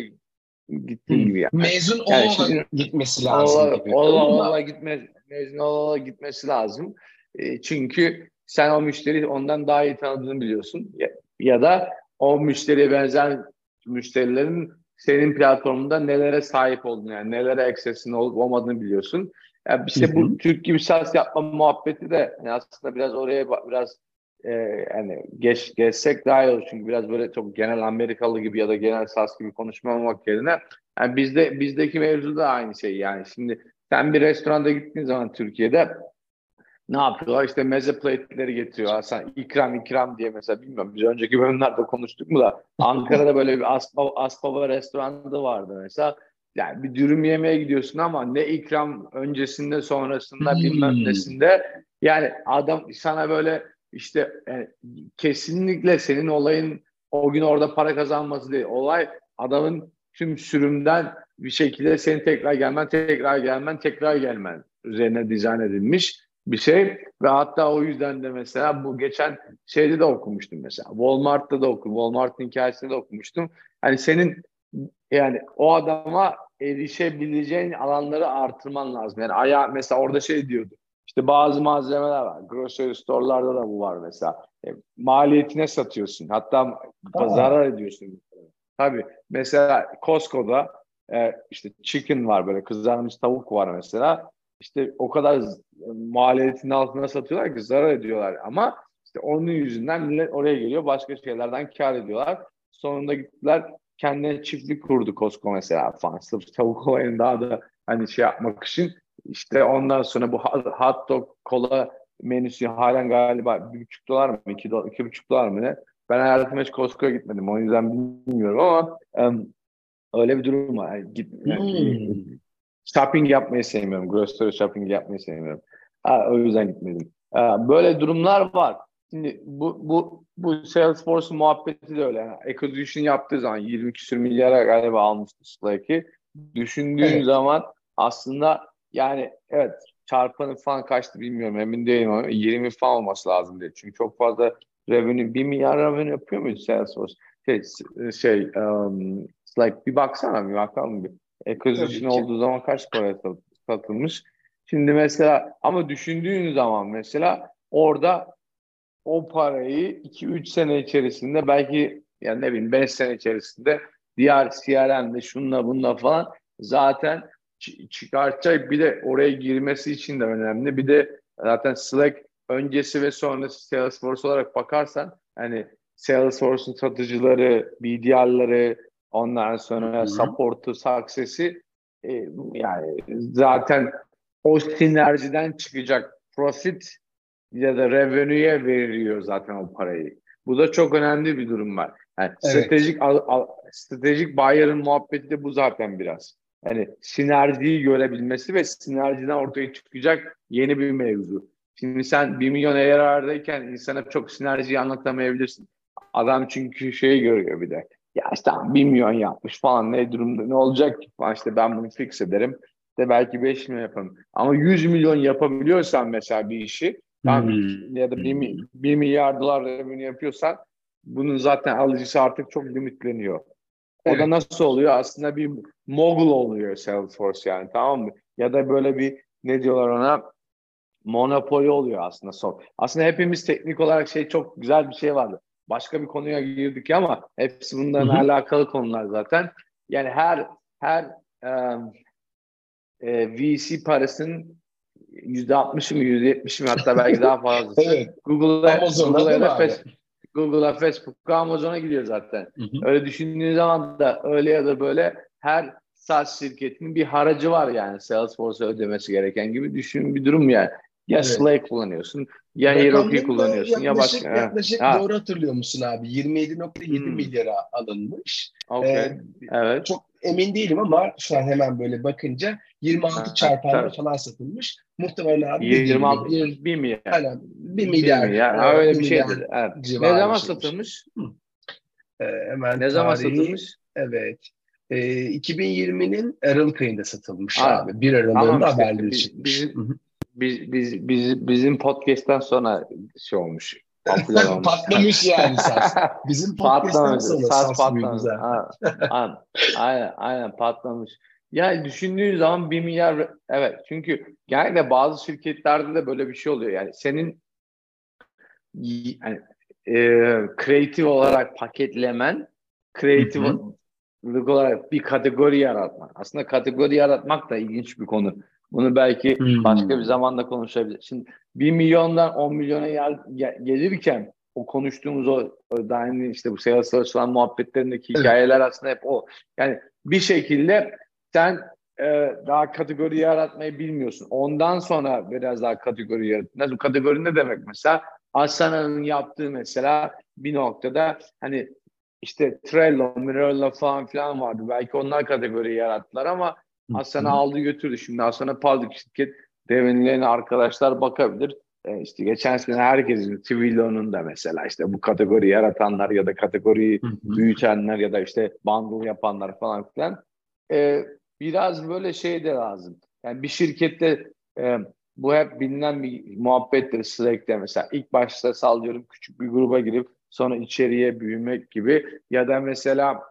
gittiği gibi yani. Mezun yani şimdi, gitmesi lazım. Ola, gibi. ola, ola gitme, mezun ola gitmesi lazım. E, çünkü sen o müşteri ondan daha iyi tanıdığını biliyorsun. Ya, ya da o müşteriye benzer müşterilerin senin platformunda nelere sahip olduğunu yani nelere access'in olup olmadığını biliyorsun. Yani işte bu Türk gibi SaaS yapma muhabbeti de yani aslında biraz oraya biraz e, yani geç geçsek daha iyi olur çünkü biraz böyle çok genel Amerikalı gibi ya da genel SaaS gibi konuşmamak yerine yani bizde bizdeki mevzu da aynı şey yani şimdi sen bir restoranda gittiğin zaman Türkiye'de ne yapıyorlar? İşte meze plate'leri getiriyor. Hasan ikram ikram diye mesela bilmiyorum. Biz önceki bölümlerde konuştuk mu da Ankara'da böyle bir Aspava, Aspava restoranı vardı mesela. Yani bir dürüm yemeye gidiyorsun ama ne ikram öncesinde sonrasında hmm. bilmem nesinde. Yani adam sana böyle işte yani kesinlikle senin olayın o gün orada para kazanması değil. Olay adamın tüm sürümden bir şekilde senin tekrar gelmen, tekrar gelmen, tekrar gelmen üzerine dizayn edilmiş bir şey ve hatta o yüzden de mesela bu geçen şeyde de okumuştum mesela Walmart'ta da okum Walmart'ın hikayesinde de okumuştum. Hani senin yani o adama erişebileceğin alanları artırman lazım. Yani ayağı mesela orada şey diyordu. İşte bazı malzemeler var. Grocery store'larda da bu var mesela. E, maliyetine satıyorsun. Hatta Aa. zarar ediyorsun. Tabii. Mesela Costco'da e, işte chicken var böyle kızarmış tavuk var mesela. İşte o kadar maliyetin altına satıyorlar ki zarar ediyorlar ama işte onun yüzünden millet oraya geliyor başka şeylerden kar ediyorlar. Sonunda gittiler kendine çiftlik kurdu Costco mesela falan. Sırf tavuk olayını daha da hani şey yapmak için işte ondan sonra bu hot dog kola menüsü halen galiba bir buçuk dolar mı iki, dolar, iki buçuk dolar mı ne? Ben hayatımda hiç Costco'ya gitmedim. O yüzden bilmiyorum ama um, öyle bir durum var. Yani git, yani, hmm. Shopping yapmayı sevmiyorum. Grocery shopping yapmayı sevmiyorum. Ha, o yüzden gitmedim. Ha, böyle durumlar var. Şimdi bu bu bu Salesforce muhabbeti de öyle. Yani acquisition yaptığı zaman 20 küsür milyara galiba almıştı Slack'i. Düşündüğün evet. zaman aslında yani evet çarpanı falan kaçtı bilmiyorum emin değilim ama 20 falan olması lazım diye. Çünkü çok fazla revenue 1 milyar revenue yapıyor muydu Salesforce? Şey, şey um, Slack bir baksana bir bakalım bir. Acquisition olduğu zaman kaç para satılmış? Şimdi mesela ama düşündüğün zaman mesela orada o parayı 2-3 sene içerisinde belki yani ne bileyim 5 sene içerisinde diğer CRM'de şunla bunla falan zaten çıkartacak bir de oraya girmesi için de önemli. Bir de zaten Slack öncesi ve sonrası Salesforce olarak bakarsan hani Salesforce'un satıcıları, BDR'ları, ondan sonra Hı-hı. support'u, success'i e, yani zaten o sinerjiden çıkacak profit ya da revenue'ye veriyor zaten o parayı. Bu da çok önemli bir durum var. Yani evet. stratejik al, al, stratejik buyer'ın muhabbeti de bu zaten biraz. Yani sinerjiyi görebilmesi ve sinerjiden ortaya çıkacak yeni bir mevzu. Şimdi sen 1 milyon ARR'dayken insana çok sinerjiyi anlatamayabilirsin. Adam çünkü şeyi görüyor bir de. Ya işte 1 milyon yapmış falan ne durumda ne olacak ki falan işte ben bunu fix ederim de belki 5 milyon yaparım. Ama 100 milyon yapabiliyorsan mesela bir işi tam hmm. ya da 1, 1 milyar dolar revenue yapıyorsan bunun zaten alıcısı artık çok limitleniyor. Evet. O da nasıl oluyor? Aslında bir mogul oluyor Salesforce yani tamam mı? Ya da böyle bir ne diyorlar ona monopoli oluyor aslında son. Aslında hepimiz teknik olarak şey çok güzel bir şey vardı. Başka bir konuya girdik ama hepsi bundan alakalı konular zaten. Yani her her um, e, VC parasının yüzde altmışı mı yüzde yetmişi mi hatta belki daha fazlası. evet. Google'a Google'a Facebook, Google'a Facebook'a Amazon'a gidiyor zaten. Hı hı. Öyle düşündüğün zaman da öyle ya da böyle her SaaS şirketinin bir haracı var yani Salesforce'a ödemesi gereken gibi düşün bir durum yani. Ya evet. Slack kullanıyorsun, ya Heroku kullanıyorsun, ya başka. Yaklaşık ha. doğru hatırlıyor musun abi? 27.7 hmm. milyara alınmış. Okay. Ee, evet. Çok emin değilim ama şu an hemen böyle bakınca 26 çarpanla falan satılmış. Muhtemelen abi 26 1, 1 milyar. Aynen 1 milyar. 1 milyar. Ha, öyle bir şeydir. Evet. Ne zaman satılmış? Ee, hemen ne zaman satılmış? Evet. Ee, 2020'nin Aralık ayında satılmış Aa, abi. 1 Aralık'ında işte, haberleri biz, çıkmış. Bizim, biz, biz, biz, bizim podcast'ten sonra şey olmuş. patlamış yani sas. Bizim podcast'ten sonra sas, patlamış. aynen, aynen, aynen patlamış. Yani düşündüğün zaman bir milyar evet çünkü genelde bazı şirketlerde de böyle bir şey oluyor. Yani senin yani, e, kreatif olarak paketlemen kreatif olarak bir kategori yaratmak. Aslında kategori yaratmak da ilginç bir konu. Bunu belki hmm. başka bir zamanda konuşabiliriz. Şimdi 1 milyondan 10 milyona gel, gelirken o konuştuğumuz o, o daha işte bu siyasi açılan muhabbetlerindeki hikayeler aslında hep o. Yani bir şekilde sen e, daha kategori yaratmayı bilmiyorsun. Ondan sonra biraz daha kategori yarat. Nasıl kategori ne demek mesela? Asana'nın yaptığı mesela bir noktada hani işte Trello, Mirror'la falan filan vardı. Belki onlar kategori yarattılar ama Asana aldı götürdü. Şimdi Asana public şirket devrimlerine arkadaşlar bakabilir. E işte geçen sene herkesin Twilio'nun da mesela işte bu kategori yaratanlar ya da kategoriyi büyütenler ya da işte bundle yapanlar falan filan. E, biraz böyle şey de lazım. Yani bir şirkette e, bu hep bilinen bir muhabbettir Slack'te mesela. ilk başta sallıyorum küçük bir gruba girip sonra içeriye büyümek gibi ya da mesela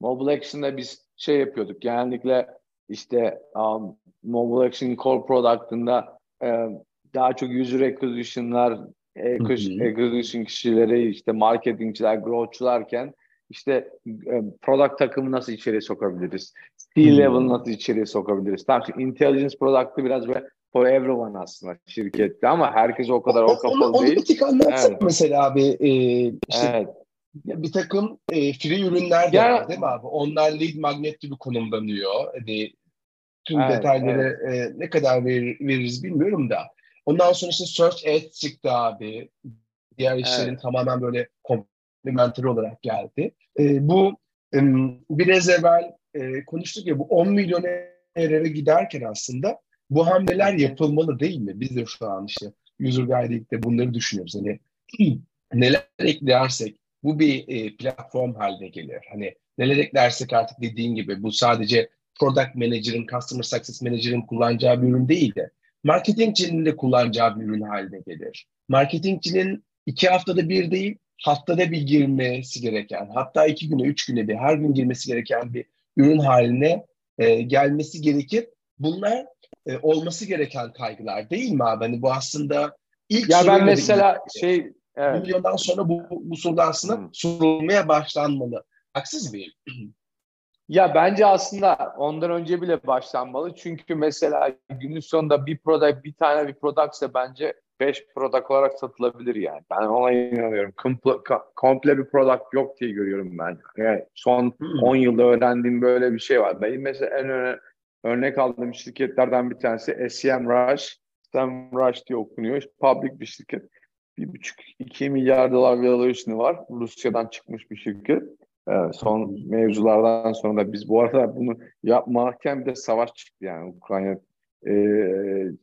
Mobile Action'da biz şey yapıyorduk genellikle işte um, Mobile Action Core Product'ında um, daha çok user acquisition'lar, acquisition kişileri, işte marketingçiler, growth'çularken işte product takımı nasıl içeriye sokabiliriz? C-level nasıl içeriye sokabiliriz? Tamam intelligence product'ı biraz böyle for everyone aslında şirkette ama herkes o kadar o, o kapalı onu, değil. Onu bir tık anlatsana evet. mesela abi. E, işte evet. Bir takım e, free ürünler de ya, var değil mi abi? Onlar lead magnet gibi konumlanıyor. Hani tüm evet, detayları evet. E, ne kadar verir, veririz bilmiyorum da. Ondan sonra işte Search Ads çıktı abi. Diğer işlerin evet. tamamen böyle komplementeri olarak geldi. E, bu e, biraz evvel e, konuştuk ya bu 10 milyon erere giderken aslında bu hamleler yapılmalı değil mi? Biz de şu an işte User Guide'de bunları düşünüyoruz. Hani neler eklersek bu bir e, platform haline gelir. Hani neler eklersek artık dediğin gibi bu sadece product manager'ın, customer success manager'ın kullanacağı bir ürün değil de marketingcinin de kullanacağı bir ürün haline gelir. Marketingcinin iki haftada bir değil, haftada bir girmesi gereken, hatta iki güne, üç güne bir, her gün girmesi gereken bir ürün haline e, gelmesi gerekir. Bunlar e, olması gereken kaygılar değil mi abi? Hani bu aslında ilk Ya ben mesela şey evet. milyondan sonra bu, bu sorular aslında hmm. sorulmaya başlanmalı. Haksız mıyım? Ya bence aslında ondan önce bile başlanmalı. Çünkü mesela günün sonunda bir product, bir tane bir productsa bence 5 product olarak satılabilir yani. Ben ona inanıyorum. Komple, komple bir product yok diye görüyorum ben. Yani son hmm. 10 yılda öğrendiğim böyle bir şey var. Benim mesela en öne, örnek aldığım şirketlerden bir tanesi SEM Rush. SEM Rush diye okunuyor. Public bir şirket. 1,5-2 milyar dolar valuation'ı var. Rusya'dan çıkmış bir şirket. Evet, son mevzulardan sonra da biz bu arada bunu yapmarken bir de savaş çıktı yani Ukrayna e,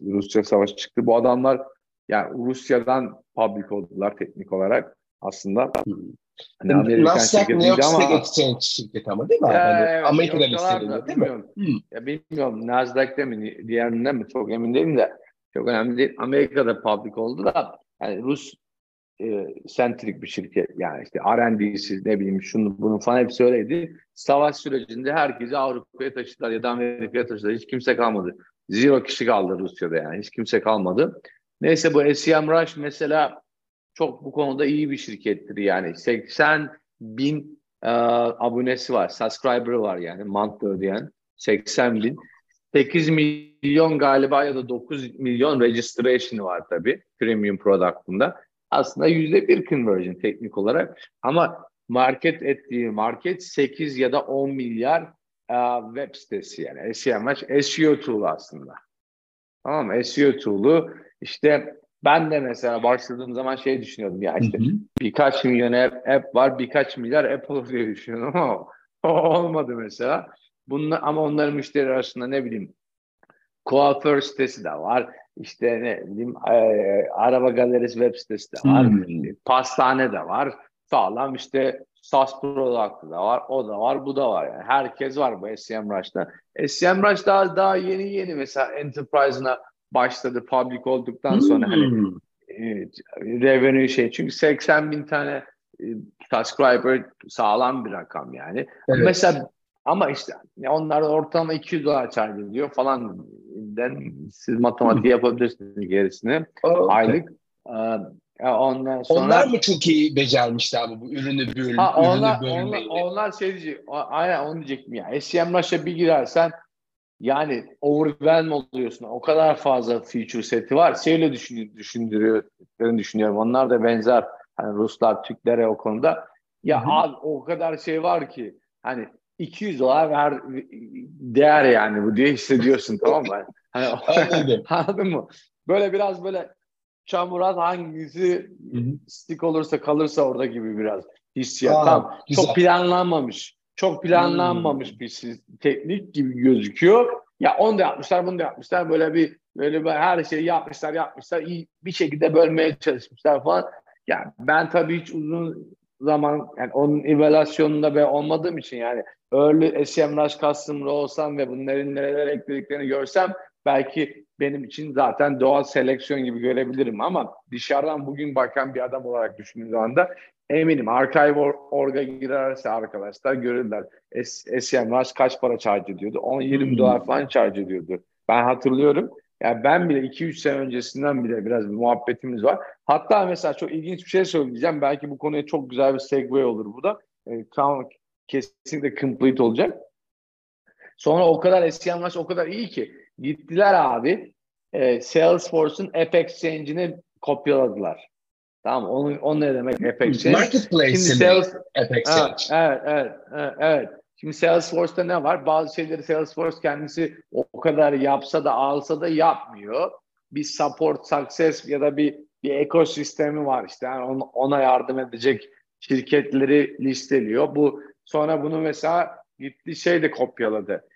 Rusya savaşı çıktı. Bu adamlar yani Rusya'dan public oldular teknik olarak aslında. Hani Amerikan Nasdaq New York Stock Exchange şirketi ama değil mi? Yani, evet, Amerika'da listeleniyor değil mi? Hmm. Ya bilmiyorum Nasdaq'te mi diğerinde mi çok emin değilim de çok önemli değil. Amerika'da public oldu da yani Rus e, sentrik bir şirket yani işte R&D'si ne bileyim şunu bunu falan hepsi öyleydi. Savaş sürecinde herkesi Avrupa'ya taşıdılar ya da Amerika'ya taşıdılar. Hiç kimse kalmadı. Zero kişi kaldı Rusya'da yani. Hiç kimse kalmadı. Neyse bu SEM Rush mesela çok bu konuda iyi bir şirkettir yani. 80 bin e, abonesi var. Subscriber'ı var yani monthly ödeyen. 80 bin. 8 milyon galiba ya da 9 milyon registration var tabii premium product'ında aslında yüzde bir conversion teknik olarak ama market ettiği market 8 ya da 10 milyar uh, web sitesi yani SEM SEO tool aslında. Tamam mı? SEO tool'u işte ben de mesela başladığım zaman şey düşünüyordum ya işte hı hı. birkaç milyon app, app var birkaç milyar app olur diye düşünüyordum ama o olmadı mesela. Bunlar, ama onların müşteri arasında ne bileyim kuaför sitesi de var. İşte ne bileyim e, araba galerisi web sitesi de var. Hmm. Pastane de var. Sağlam işte SaaS product'ı da var. O da var, bu da var. Yani herkes var bu SEM Rush'ta. SEM Rush daha, daha yeni yeni mesela Enterprise'ına başladı public olduktan sonra hani, hmm. hani e, revenue şey. Çünkü 80 bin tane e, subscriber sağlam bir rakam yani. Evet. Mesela ama işte onlar ortalama 200 dolar ediyor falan. Den, siz matematik yapabilirsiniz gerisini. Okay. Aylık. Ya ondan sonra... Onlar mı çok iyi becermişler bu, bu ürünü bölüm, ha, onlar, ürünü onlar, onlar şey diyecek, aynen onu diyecektim ya. SCM Rush'a bir girersen yani overwhelm oluyorsun. O kadar fazla feature seti var. Şeyle düşün, düşündürüyor, düşünüyorum. Onlar da benzer. Hani Ruslar, Türklere o konuda. Ya Hı-hı. abi o kadar şey var ki hani 200 dolar ver değer yani bu diye hissediyorsun tamam mı? Hani, anladın mı? Böyle biraz böyle çamurat hangisi Hı-hı. stick olursa kalırsa orada gibi biraz hissiyat. Aa, tamam. Çok planlanmamış. Çok planlanmamış hmm. bir teknik gibi gözüküyor. Ya onu da yapmışlar, bunu da yapmışlar. Böyle bir böyle bir her şeyi yapmışlar, yapmışlar. İyi bir şekilde bölmeye çalışmışlar falan. Yani ben tabii hiç uzun zaman yani onun evaluasyonunda ben olmadığım için yani early SEMrush custom'da olsam ve bunların neler eklediklerini görsem belki benim için zaten doğal seleksiyon gibi görebilirim ama dışarıdan bugün bakan bir adam olarak düşündüğüm zaman da eminim archive orga girerse arkadaşlar görürler. SEMrush kaç para charge ediyordu? 10-20 hmm. dolar falan charge ediyordu. Ben hatırlıyorum. Yani ben bile 2-3 sene öncesinden bile biraz bir muhabbetimiz var. Hatta mesela çok ilginç bir şey söyleyeceğim. Belki bu konuya çok güzel bir segue olur bu da. E, kesinlikle complete olacak. Sonra o kadar eski anlaş o kadar iyi ki gittiler abi e, Salesforce'un App Exchange'ini kopyaladılar. Tamam onun o ne demek App Exchange? Marketplace Sales... App Exchange. Evet, evet, evet, evet. Şimdi Salesforce'ta ne var? Bazı şeyleri Salesforce kendisi o kadar yapsa da alsa da yapmıyor. Bir support, success ya da bir bir ekosistemi var işte. Yani ona yardım edecek şirketleri listeliyor. Bu sonra bunu mesela gitti şey de kopyaladı.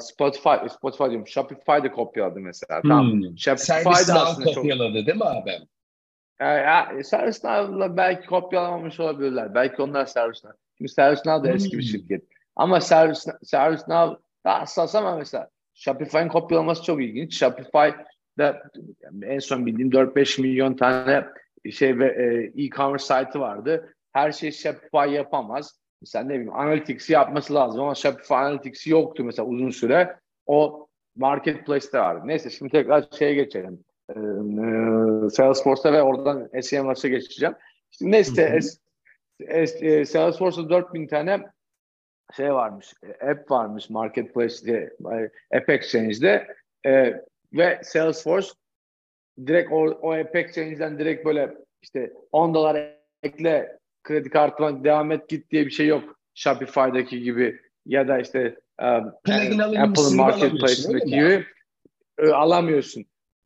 Spotify, Spotify diyorum, Shopify de kopyaladı mesela. Hmm. Tamam. Shopify da aslında kopyaladı çok... değil mi abi? Yani, ServiceNow'la belki kopyalamamış olabilirler. Belki onlar ServiceNow. Şimdi ServiceNow da eski bir hmm. şirket. Ama Service, ServiceNow daha hassas ama mesela Shopify'ın kopyalaması çok ilginç. Shopify'da en son bildiğim 4-5 milyon tane şey ve e, e-commerce site'ı vardı. Her şeyi Shopify yapamaz. Mesela ne bileyim Analytics'i yapması lazım ama Shopify Analytics'i yoktu mesela uzun süre. O marketplace'te vardı. Neyse şimdi tekrar şeye geçelim. Ee, e, Salesforce'a ve oradan SEM'e geçeceğim. Şimdi neyse e, Salesforce'da 4000 tane şey varmış, e, app varmış Marketplace'de, App Exchange'de e, ve Salesforce direkt o, o App Exchange'den direkt böyle işte 10 dolar ekle kredi kartına devam et git diye bir şey yok. Shopify'daki gibi ya da işte um, Apple Marketplace'deki gibi e, alamıyorsun.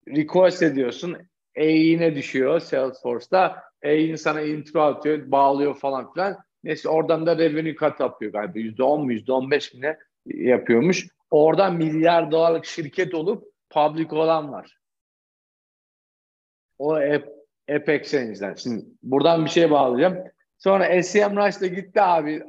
Request ediyorsun. E'ine düşüyor Salesforce'da. E'in sana intro atıyor, bağlıyor falan filan. Neyse oradan da revenue cut yapıyor galiba. Yüzde on mu yüzde on beş mi ne yapıyormuş. Oradan milyar dolarlık şirket olup public olan var. O App Exchange'den. Şimdi buradan bir şey bağlayacağım. Sonra SEM Rush'ta gitti abi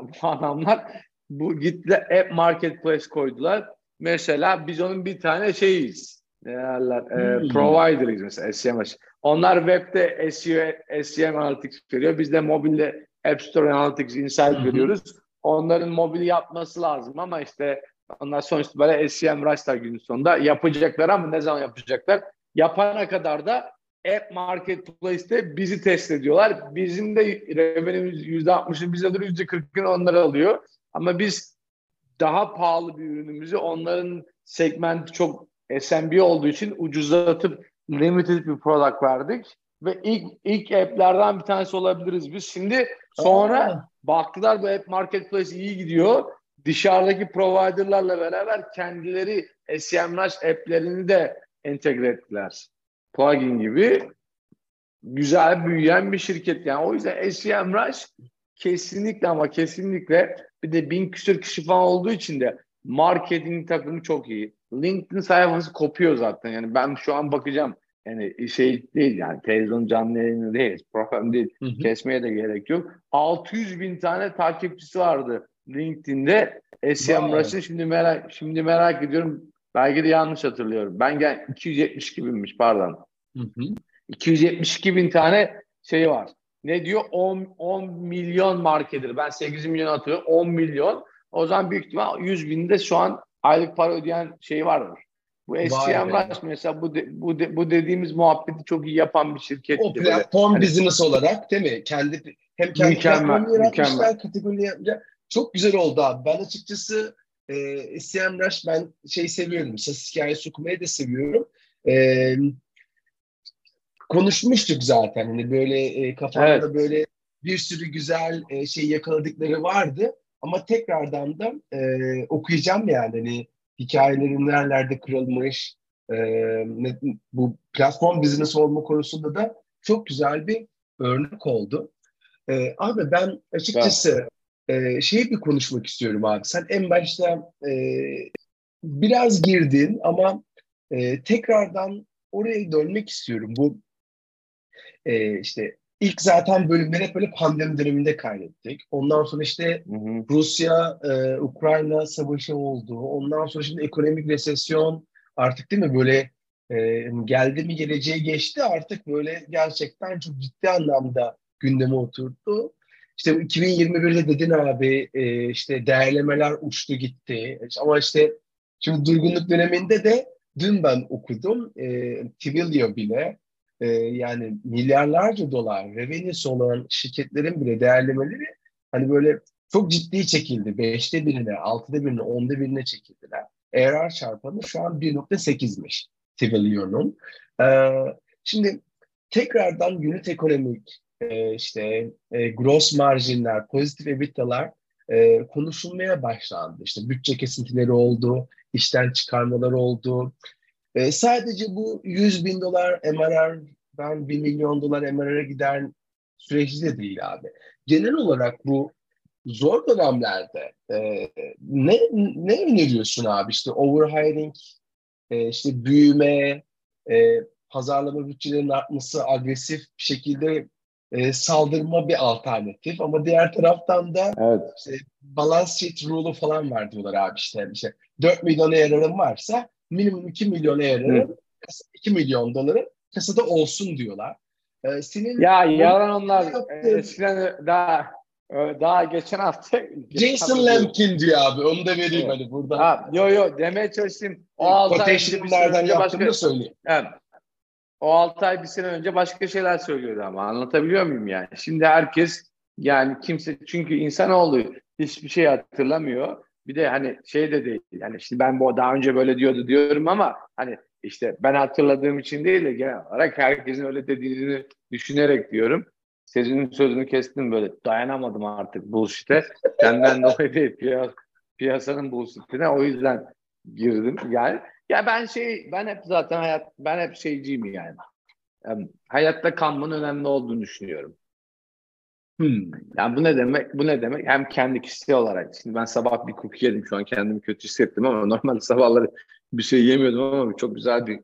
bu adamlar. Bu gitti App Marketplace koydular. Mesela biz onun bir tane şeyiz. Ne derler? E, hmm. provider'ıyız mesela SEM Onlar webde SEO, SEM Analytics veriyor. Biz de mobilde App Store Analytics Insight veriyoruz. Onların mobili yapması lazım ama işte onlar sonuçta böyle SEM Rush'lar günün sonunda yapacaklar ama ne zaman yapacaklar? Yapana kadar da App Marketplace'te bizi test ediyorlar. Bizim de revenue'miz %60'ı bize alır, %40'ını onlar alıyor. Ama biz daha pahalı bir ürünümüzü onların segmenti çok SMB olduğu için ucuzlatıp limited bir product verdik. Ve ilk ilk app'lerden bir tanesi olabiliriz biz. Şimdi sonra Aa. baktılar bu app marketplace iyi gidiyor. Dışarıdaki providerlarla beraber kendileri SEMrush app'lerini de entegre ettiler plugin gibi güzel büyüyen bir şirket. Yani o yüzden SEMrush kesinlikle ama kesinlikle bir de bin küsur kişi falan olduğu için de marketing takımı çok iyi. LinkedIn sayfası kopuyor zaten. Yani ben şu an bakacağım. Yani şey değil yani televizyon canlı yayını değil. Program değil. Hı hı. Kesmeye de gerek yok. 600 bin tane takipçisi vardı LinkedIn'de. SEMrush'ın şimdi merak şimdi merak ediyorum. Belki de yanlış hatırlıyorum. Ben gel 272 binmiş pardon. Hı hı. 272 bin tane şey var. Ne diyor? 10, 10 milyon markedir. Ben 8 milyon atıyorum. 10 milyon. O zaman büyük ihtimal 100 binde şu an aylık para ödeyen şey vardır. Bu SCM Rush mesela bu, de, bu, de, bu dediğimiz muhabbeti çok iyi yapan bir şirket. O platform böyle. business olarak değil mi? Kendi hem kendi platformunu yaratmışlar, kategoriyi yapmışlar. Çok güzel oldu abi. Ben açıkçası e, SCM Rush ben şey seviyorum. Sas hikayesi okumayı da seviyorum. E, konuşmuştuk zaten. Hani böyle e, kafamda evet. böyle bir sürü güzel e, şey yakaladıkları vardı. Ama tekrardan da e, okuyacağım yani. Hani hikayelerin nerelerde kırılmış, e, ne, bu platform business olma konusunda da çok güzel bir örnek oldu. E, abi ben açıkçası e, şeyi bir konuşmak istiyorum abi. Sen en başta e, biraz girdin ama e, tekrardan oraya dönmek istiyorum. Bu e, işte ilk zaten bölümleri hep böyle pandemi döneminde kaydettik. Ondan sonra işte hı hı. Rusya, e, Ukrayna savaşı oldu. Ondan sonra şimdi ekonomik resesyon artık değil mi böyle e, geldi mi geleceğe geçti artık böyle gerçekten çok ciddi anlamda gündeme oturdu. İşte 2021'de dedin abi e, işte değerlemeler uçtu gitti. Ama işte şimdi durgunluk döneminde de dün ben okudum e, Twilio bile e, yani milyarlarca dolar revenue'si olan şirketlerin bile değerlemeleri hani böyle çok ciddi çekildi. Beşte birine, altıda birine, onda birine çekildiler. ARR çarpanı şu an 1.8'miş Twilio'nun. Ee, şimdi tekrardan unit ekonomik, e, işte e, gross marjinler, pozitif EBITDA'lar e, konuşulmaya başlandı. İşte bütçe kesintileri oldu, işten çıkarmalar oldu. E, sadece bu 100 bin dolar MRR, ben 1 milyon dolar MRR'a giden süreci de değil abi. Genel olarak bu zor dönemlerde e, ne ne öneriyorsun abi? İşte overhiring, e, işte büyüme, e, pazarlama bütçelerinin artması, agresif bir şekilde e, saldırma bir alternatif. Ama diğer taraftan da evet. işte balance sheet rule'u falan var diyorlar abi işte. işte 4 milyon yararım varsa minimum 2 milyon yararım, 2 milyon doları kasada olsun diyorlar. Ee, senin ya yalan onlar. Eskiden daha daha geçen hafta Jason Lampkin diyor abi. Onu da vereyim evet. hani burada. Ha, yo yo demeye çalıştım. O 6 ay nereden yaptığını da söyleyeyim. Evet. O 6 ay bir sene önce başka şeyler söylüyordu ama anlatabiliyor muyum yani? Şimdi herkes yani kimse çünkü insanoğlu hiçbir şey hatırlamıyor. Bir de hani şey de değil yani şimdi ben bu daha önce böyle diyordu diyorum ama hani işte ben hatırladığım için değil de genel olarak herkesin öyle dediğini düşünerek diyorum. Sezinin sözünü kestim böyle dayanamadım artık bullshit'e. Senden dolayı değil piyas piyasanın bullshit'ine o yüzden girdim yani. Ya ben şey ben hep zaten hayat ben hep şeyciyim yani. yani hayatta kalmanın önemli olduğunu düşünüyorum. Hmm. Yani bu ne demek? Bu ne demek? Hem kendi kişisel olarak. Şimdi ben sabah bir cookie yedim. Şu an kendimi kötü hissettim ama normalde sabahları bir şey yemiyordum ama çok güzel bir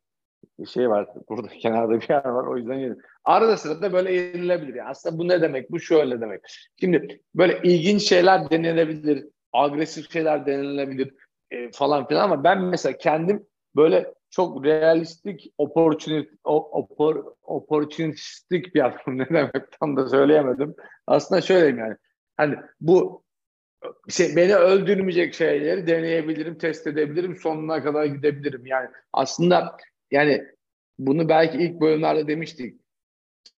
şey var. Burada kenarda bir yer var. O yüzden yedim. Arada sırada böyle yenilebilir. Yani aslında bu ne demek? Bu şöyle demek. Şimdi böyle ilginç şeyler denilebilir. Agresif şeyler denilebilir e, falan filan ama ben mesela kendim böyle çok realistik opportunity, opor, opportunistik adam ne demek tam da söyleyemedim. Aslında şöyleyim yani. Hani bu şey, beni öldürmeyecek şeyleri deneyebilirim, test edebilirim, sonuna kadar gidebilirim. Yani aslında yani bunu belki ilk bölümlerde demiştik.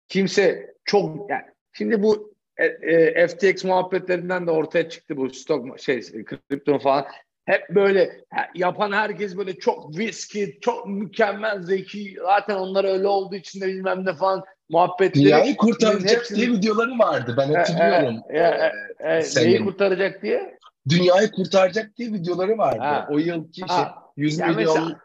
Kimse çok yani şimdi bu e, e, FTX muhabbetlerinden de ortaya çıktı bu stok şey kripto falan. Hep böyle yapan herkes böyle çok viski, çok mükemmel zeki. Zaten onlar öyle olduğu için de bilmem ne falan muhabbetleri. Dünyayı kurtaracak hepsini... diye videoları vardı. Ben hatırlıyorum. E, e, e, e, neyi kurtaracak diye? Dünyayı kurtaracak diye videoları vardı. Ha. O yılki ha. şey 100 yani milyon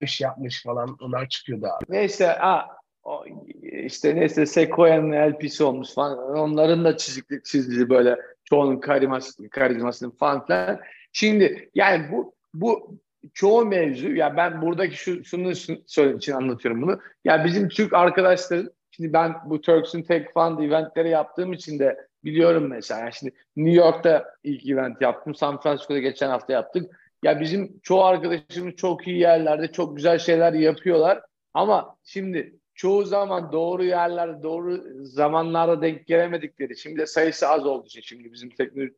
iş yapmış falan onlar çıkıyordu abi. Neyse ha, o, işte neyse Sequoia'nın LP'si olmuş falan. Onların da çizikli çizdi böyle çoğunun karizması, karizmasını falan filan. Şimdi yani bu bu çoğu mevzu ya ben buradaki şu şunu söylediğim için anlatıyorum bunu. Ya bizim Türk arkadaşların şimdi ben bu Turks Tech Fund eventleri yaptığım için de biliyorum mesela. Şimdi New York'ta ilk event yaptım. San Francisco'da geçen hafta yaptık. Ya bizim çoğu arkadaşımız çok iyi yerlerde çok güzel şeyler yapıyorlar. Ama şimdi çoğu zaman doğru yerlerde doğru zamanlarda denk gelemedikleri şimdi sayısı az olduğu için şimdi bizim teknoloji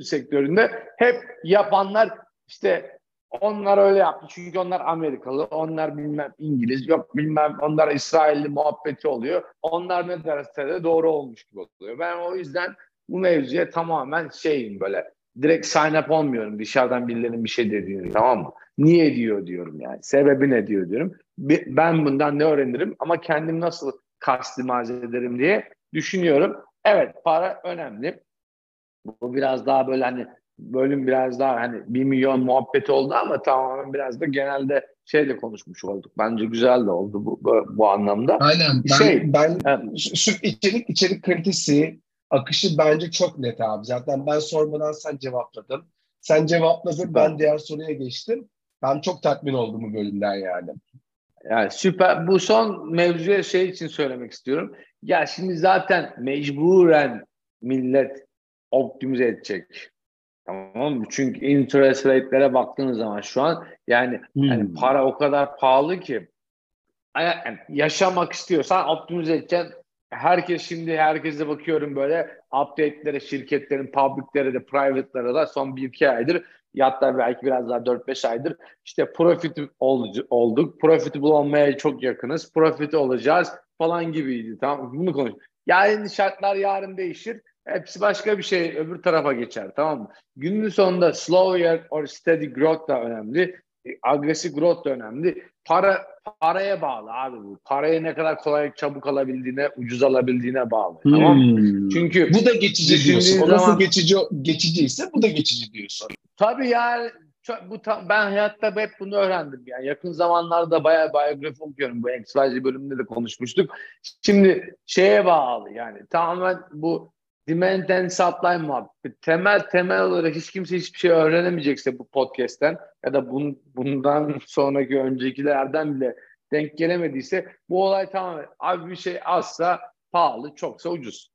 sektöründe hep yapanlar işte onlar öyle yaptı. Çünkü onlar Amerikalı, onlar bilmem İngiliz, yok bilmem onlar İsrailli muhabbeti oluyor. Onlar ne derse de doğru olmuş gibi oluyor. Ben o yüzden bu mevzuya tamamen şeyim böyle direkt sign up olmuyorum dışarıdan birilerinin bir şey dediğini tamam mı? Niye diyor diyorum yani. Sebebi ne diyor diyorum. Ben bundan ne öğrenirim ama kendim nasıl kastimize ederim diye düşünüyorum. Evet para önemli. Bu biraz daha böyle hani bölüm biraz daha hani bir milyon muhabbeti oldu ama tamamen biraz da genelde şeyle konuşmuş olduk. Bence güzel de oldu bu bu, bu anlamda. Aynen. Ben, şey, ben evet. şu içerik içerik kalitesi akışı bence çok net abi. Zaten ben sormadan sen cevapladın. Sen cevapladın süper. ben diğer soruya geçtim. Ben çok tatmin oldum bu bölümden yani. Yani süper. Bu son mevzuya şey için söylemek istiyorum. Ya şimdi zaten mecburen millet optimize edecek. Tamam mı? Çünkü interest rate'lere baktığınız zaman şu an yani, hmm. yani para o kadar pahalı ki yani yaşamak istiyorsan optimize edeceksin. Herkes şimdi herkese bakıyorum böyle update'lere, şirketlerin public'lere de private'lara da son 1-2 aydır hatta belki biraz daha 4-5 aydır işte profit olduk. Profitable olmaya çok yakınız. Profit olacağız falan gibiydi. Tamam Bunu konuş. Yani şartlar yarın değişir. Hepsi başka bir şey öbür tarafa geçer tamam mı? Günün sonunda slow or steady growth da önemli. Agresif growth da önemli. Para paraya bağlı abi bu. Parayı ne kadar kolay çabuk alabildiğine, ucuz alabildiğine bağlı. Hmm. Tamam mı? Çünkü bu da geçici diyorsun. O nasıl geçici geçiciyse bu da geçici diyorsun. Tabii yani bu ben hayatta hep bunu öğrendim. Yani yakın zamanlarda bayağı biyografi okuyorum. Bu XYZ bölümünde de konuşmuştuk. Şimdi şeye bağlı yani tamamen bu demand and supply muhabbeti. Temel temel olarak hiç kimse hiçbir şey öğrenemeyecekse bu podcast'ten ya da bun, bundan sonraki öncekilerden bile denk gelemediyse bu olay tamamen abi bir şey azsa pahalı, çoksa ucuz.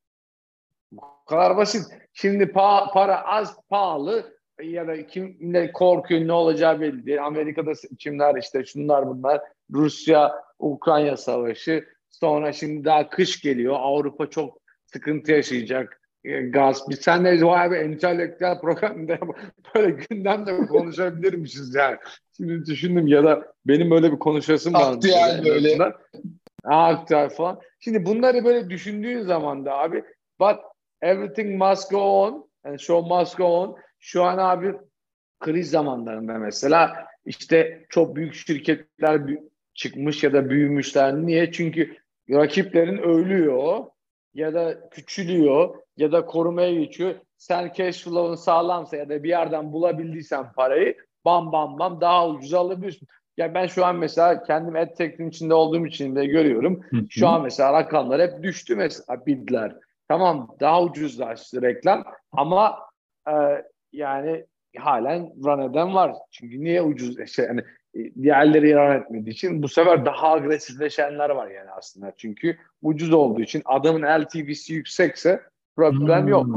Bu kadar basit. Şimdi pa- para az pahalı ya da kim ne korkuyor ne olacağı belli değil. Amerika'da kimler işte şunlar bunlar. Rusya, Ukrayna savaşı. Sonra şimdi daha kış geliyor. Avrupa çok sıkıntı yaşayacak. E, gaz. Biz senle vay be entelektüel programda böyle gündemde konuşabilirmişiz yani. Şimdi düşündüm ya da benim böyle bir konuşasım var. Aktüel böyle. Aktüel falan. Şimdi bunları böyle düşündüğün zaman da abi but everything must go on and show must go on. Şu an abi kriz zamanlarında mesela işte çok büyük şirketler çıkmış ya da büyümüşler. Niye? Çünkü rakiplerin ölüyor ya da küçülüyor ya da korumaya geçiyor. Sen cash flow'un sağlamsa ya da bir yerden bulabildiysen parayı bam bam bam daha ucuz alabiliyorsun. Ya ben şu an mesela kendim sektörün içinde olduğum için de görüyorum. Hı hı. Şu an mesela rakamlar hep düştü mesela bidler. Tamam daha ucuzlaştı reklam ama e, yani halen run eden var. Çünkü niye ucuz şey yani diğerleri run etmediği için bu sefer daha agresifleşenler var yani aslında. Çünkü ucuz olduğu için adamın LTV'si yüksekse problem hmm. yok.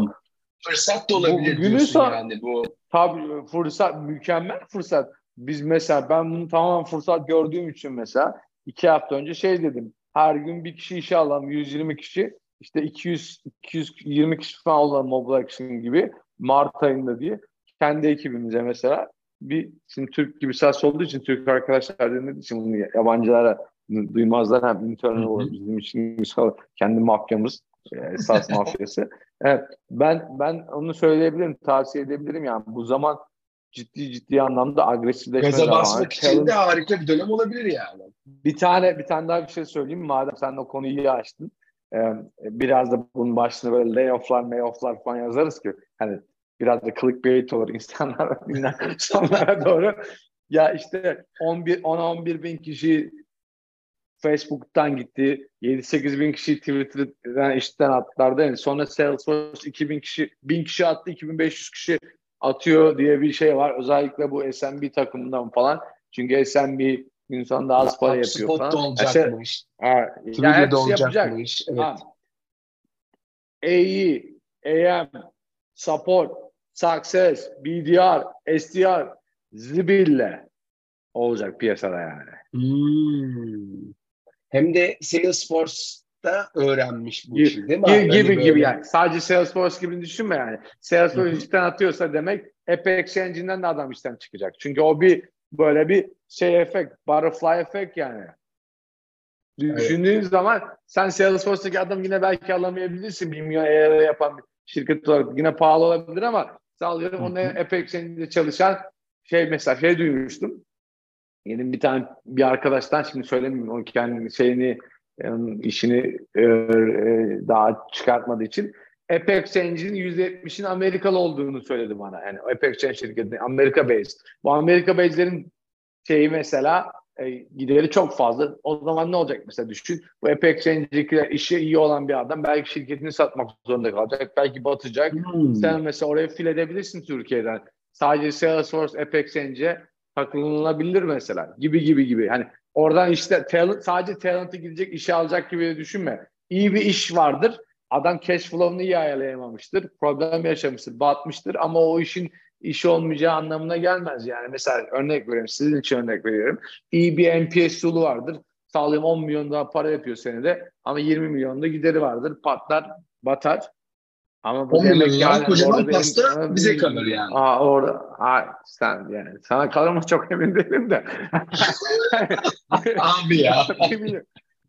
Fırsat da olabilir bu, diyorsun yani bu. Tabii fırsat mükemmel fırsat. Biz mesela ben bunu tamamen fırsat gördüğüm için mesela iki hafta önce şey dedim. Her gün bir kişi işe alalım 120 kişi işte 200 220 kişi falan olan Mobile Action gibi Mart ayında diye kendi ekibimize mesela bir şimdi Türk gibi sas olduğu için Türk arkadaşlar dinlediği için bunu yabancılara duymazlar hem internal olur bizim için kendi mafyamız e, SAS mafyası. Evet, ben ben onu söyleyebilirim, tavsiye edebilirim yani bu zaman ciddi ciddi anlamda agresifleşme Gaza basmak için de harika bir dönem olabilir yani. Bir tane bir tane daha bir şey söyleyeyim madem sen o konuyu iyi açtın. Ee, biraz da bunun başına böyle layoff'lar, layoff'lar falan yazarız ki hani biraz da clickbait olur insanlar sonlara doğru. Ya işte 11 10-11 bin kişi Facebook'tan gitti. 7-8 bin kişi Twitter'dan işten attılar değil mi? Sonra Salesforce 2000 kişi, 1000 kişi attı, 2500 kişi atıyor diye bir şey var. Özellikle bu SMB takımından falan. Çünkü SMB gün sonunda az para yapıyor falan. Spot olacakmış. Ha, Twitter'da olacakmış. Evet. Ha. AE, AM, Support, Success, BDR, SDR, zibille olacak piyasada yani. Hmm. Hem de Salesforce da öğrenmiş bu işi değil mi? Gibi gibi, hani gibi yani. Sadece Salesforce gibi düşünme yani. Salesforce işten atıyorsa demek Apex Engine'den de adam işten çıkacak. Çünkü o bir böyle bir şey efekt, butterfly efekt yani. Düşündüğün evet. zaman sen Salesforce'daki adam yine belki alamayabilirsin. Bir milyon ERA yapan bir şirket olarak yine pahalı olabilir ama sağlıyorum onu Apex Engine'de çalışan şey mesela şey duymuştum. Yeni bir tane bir arkadaştan şimdi söylemeyeyim o kendi şeyini işini e, e, daha çıkartmadığı için Apex Engine'in %70'in Amerikalı olduğunu söyledi bana. Yani Apex Engine şirketi Amerika based. Bu Amerika based'lerin şeyi mesela e, gideri çok fazla. O zaman ne olacak mesela düşün. Bu Apex Engine'de işi iyi olan bir adam belki şirketini satmak zorunda kalacak. Belki batacak. Hmm. Sen mesela oraya fil edebilirsin Türkiye'den. Sadece Salesforce, Apex Engine takılınabilir mesela. Gibi gibi gibi. Hani oradan işte talent, sadece talent'ı gidecek işe alacak gibi düşünme. İyi bir iş vardır. Adam cash flow'unu iyi ayarlayamamıştır. Problem yaşamıştır, batmıştır ama o işin iş olmayacağı anlamına gelmez yani. Mesela örnek veriyorum, sizin için örnek veriyorum. İyi bir NPS tool'u vardır. Sağlayayım 10 milyon daha para yapıyor senede ama 20 milyon da gideri vardır. Patlar, batar. Ama bu 10 milyon yani kocaman pasta benim, bize kalır yani. Aa, orada, aa, sen yani sana kalır mı çok emin değilim de. Abi ya. bir milyon,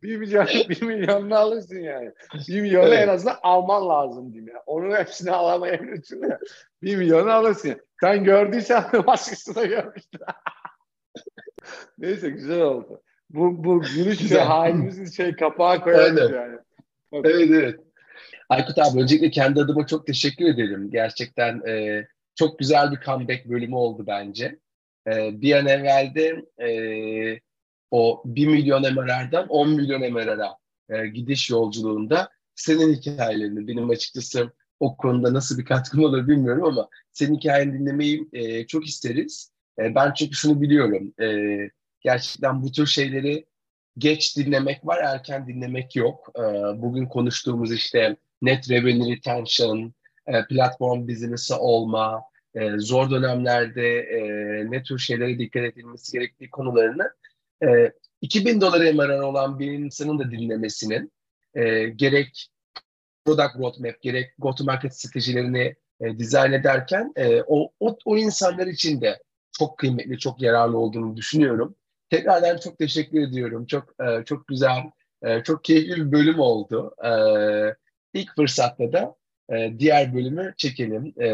bir milyon, bir milyonunu alırsın yani. Bir milyonu evet. en azından alman lazım diyeyim ya. Onun hepsini alamayabilirsin de. Bir milyonu alırsın. Sen gördüysen başkası da görmüştür. Neyse güzel oldu. Bu, bu gülüş ve halimizin şey kapağı koyalım yani. Evet evet. Aykut abi öncelikle kendi adıma çok teşekkür ederim. Gerçekten e, çok güzel bir comeback bölümü oldu bence. E, bir an evvelde e, o 1 milyon MRR'dan 10 milyon MRR'a e, gidiş yolculuğunda senin hikayelerini benim açıkçası o konuda nasıl bir katkım olur bilmiyorum ama senin hikayeni dinlemeyi e, çok isteriz. E, ben çünkü şunu biliyorum. E, gerçekten bu tür şeyleri geç dinlemek var, erken dinlemek yok. E, bugün konuştuğumuz işte net revenue retention, e, platform biznesi olma, e, zor dönemlerde e, ne tür şeylere dikkat edilmesi gerektiği konularını e, 2000 dolar MRR olan bir insanın da dinlemesinin e, gerek product roadmap, gerek go to market stratejilerini e, dizayn ederken e, o, o, o insanlar için de çok kıymetli, çok yararlı olduğunu düşünüyorum. Tekrardan çok teşekkür ediyorum. Çok e, çok güzel, e, çok keyifli bir bölüm oldu. E, ilk fırsatta da e, diğer bölümü çekelim. E,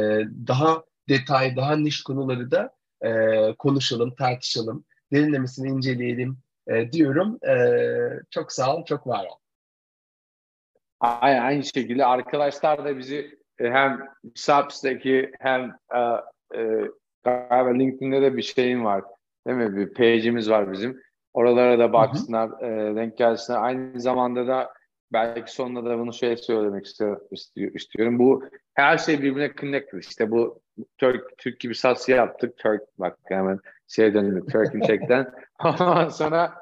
daha detay, daha niş konuları da e, konuşalım, tartışalım, derinlemesine inceleyelim e, diyorum. E, çok sağ ol, çok var ol. Aynı, aynı şekilde arkadaşlar da bizi e, hem Substack'i hem e, e, LinkedIn'de de bir şeyin var. Değil mi? Bir page'imiz var bizim. Oralara da baksınlar, hı hı. E, denk gelsinler. Aynı zamanda da belki sonunda da bunu şey söylemek istiyor, istiyorum. Bu her şey birbirine connected. İşte bu Türk, Türk gibi satsı yaptık. Türk bak hemen şey döndük. Turk'ün çekten. Ondan sonra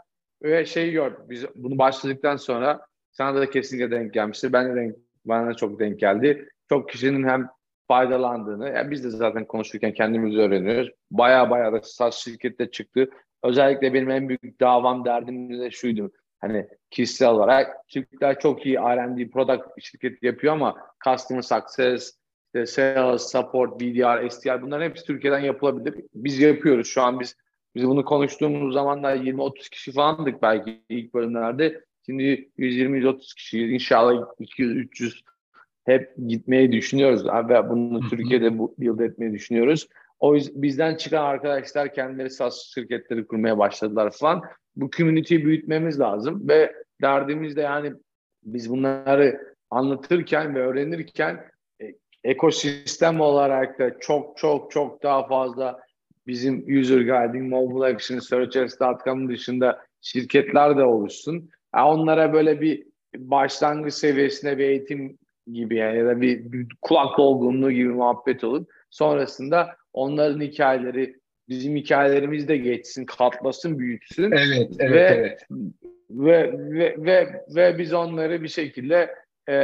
ve şey gör. Biz bunu başladıktan sonra sana da kesinlikle denk gelmiştir. Ben de denk, bana da çok denk geldi. Çok kişinin hem faydalandığını, yani biz de zaten konuşurken kendimiz öğreniyoruz. Baya baya da SAS şirkette çıktı. Özellikle benim en büyük davam derdim de şuydu. Hani kişisel olarak Türkler çok iyi R&D product şirket yapıyor ama customer success, işte sales, support, BDR, SDR bunların hepsi Türkiye'den yapılabilir. Biz yapıyoruz şu an biz biz bunu konuştuğumuz zaman da 20-30 kişi falandık belki ilk bölümlerde. Şimdi 120-130 kişi inşallah 200-300 hep gitmeyi düşünüyoruz ve bunu Türkiye'de build etmeyi düşünüyoruz. O yüzden bizden çıkan arkadaşlar kendileri SaaS şirketleri kurmaya başladılar falan. Bu community'yi büyütmemiz lazım ve derdimiz de yani biz bunları anlatırken ve öğrenirken e, ekosistem olarak da çok çok çok daha fazla bizim user guiding, mobile action, searchers.com dışında şirketler de oluşsun. Yani onlara böyle bir başlangıç seviyesinde bir eğitim gibi yani ya da bir, bir kulak dolgunluğu gibi muhabbet olup sonrasında onların hikayeleri bizim hikayelerimiz de geçsin, katlasın, büyütsün. Evet, evet, ve, evet. Ve, ve, ve, ve biz onları bir şekilde e,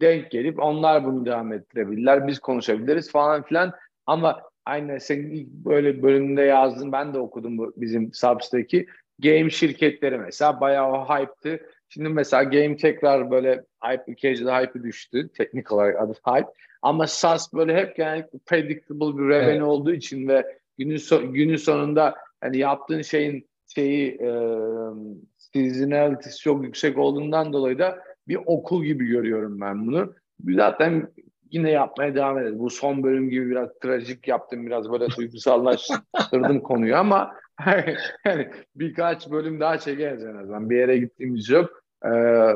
denk gelip onlar bunu devam ettirebilirler. Biz konuşabiliriz falan filan. Ama aynı senin ilk böyle bölümünde yazdın. Ben de okudum bu bizim Subs'taki. Game şirketleri mesela bayağı o hype'tı. Şimdi mesela game tekrar böyle hype, casual hype düştü. Teknik olarak adı hype. Ama SaaS böyle hep yani predictable bir revenue evet. olduğu için ve günün, so günün sonunda hani yaptığın şeyin şeyi e, seasonality'si çok yüksek olduğundan dolayı da bir okul gibi görüyorum ben bunu. Zaten yine yapmaya devam ederiz. Bu son bölüm gibi biraz trajik yaptım, biraz böyle duygusallaştırdım konuyu ama yani birkaç bölüm daha çekeriz en azından. Bir yere gittiğimiz yok. Ee,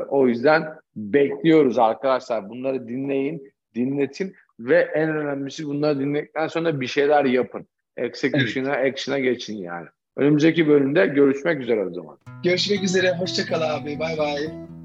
o yüzden bekliyoruz arkadaşlar. Bunları dinleyin, dinletin ve en önemlisi bunları dinledikten sonra bir şeyler yapın. Execution'a, evet. action'a geçin yani. Önümüzdeki bölümde görüşmek üzere o zaman. Görüşmek üzere. Hoşçakal abi. Bay bay.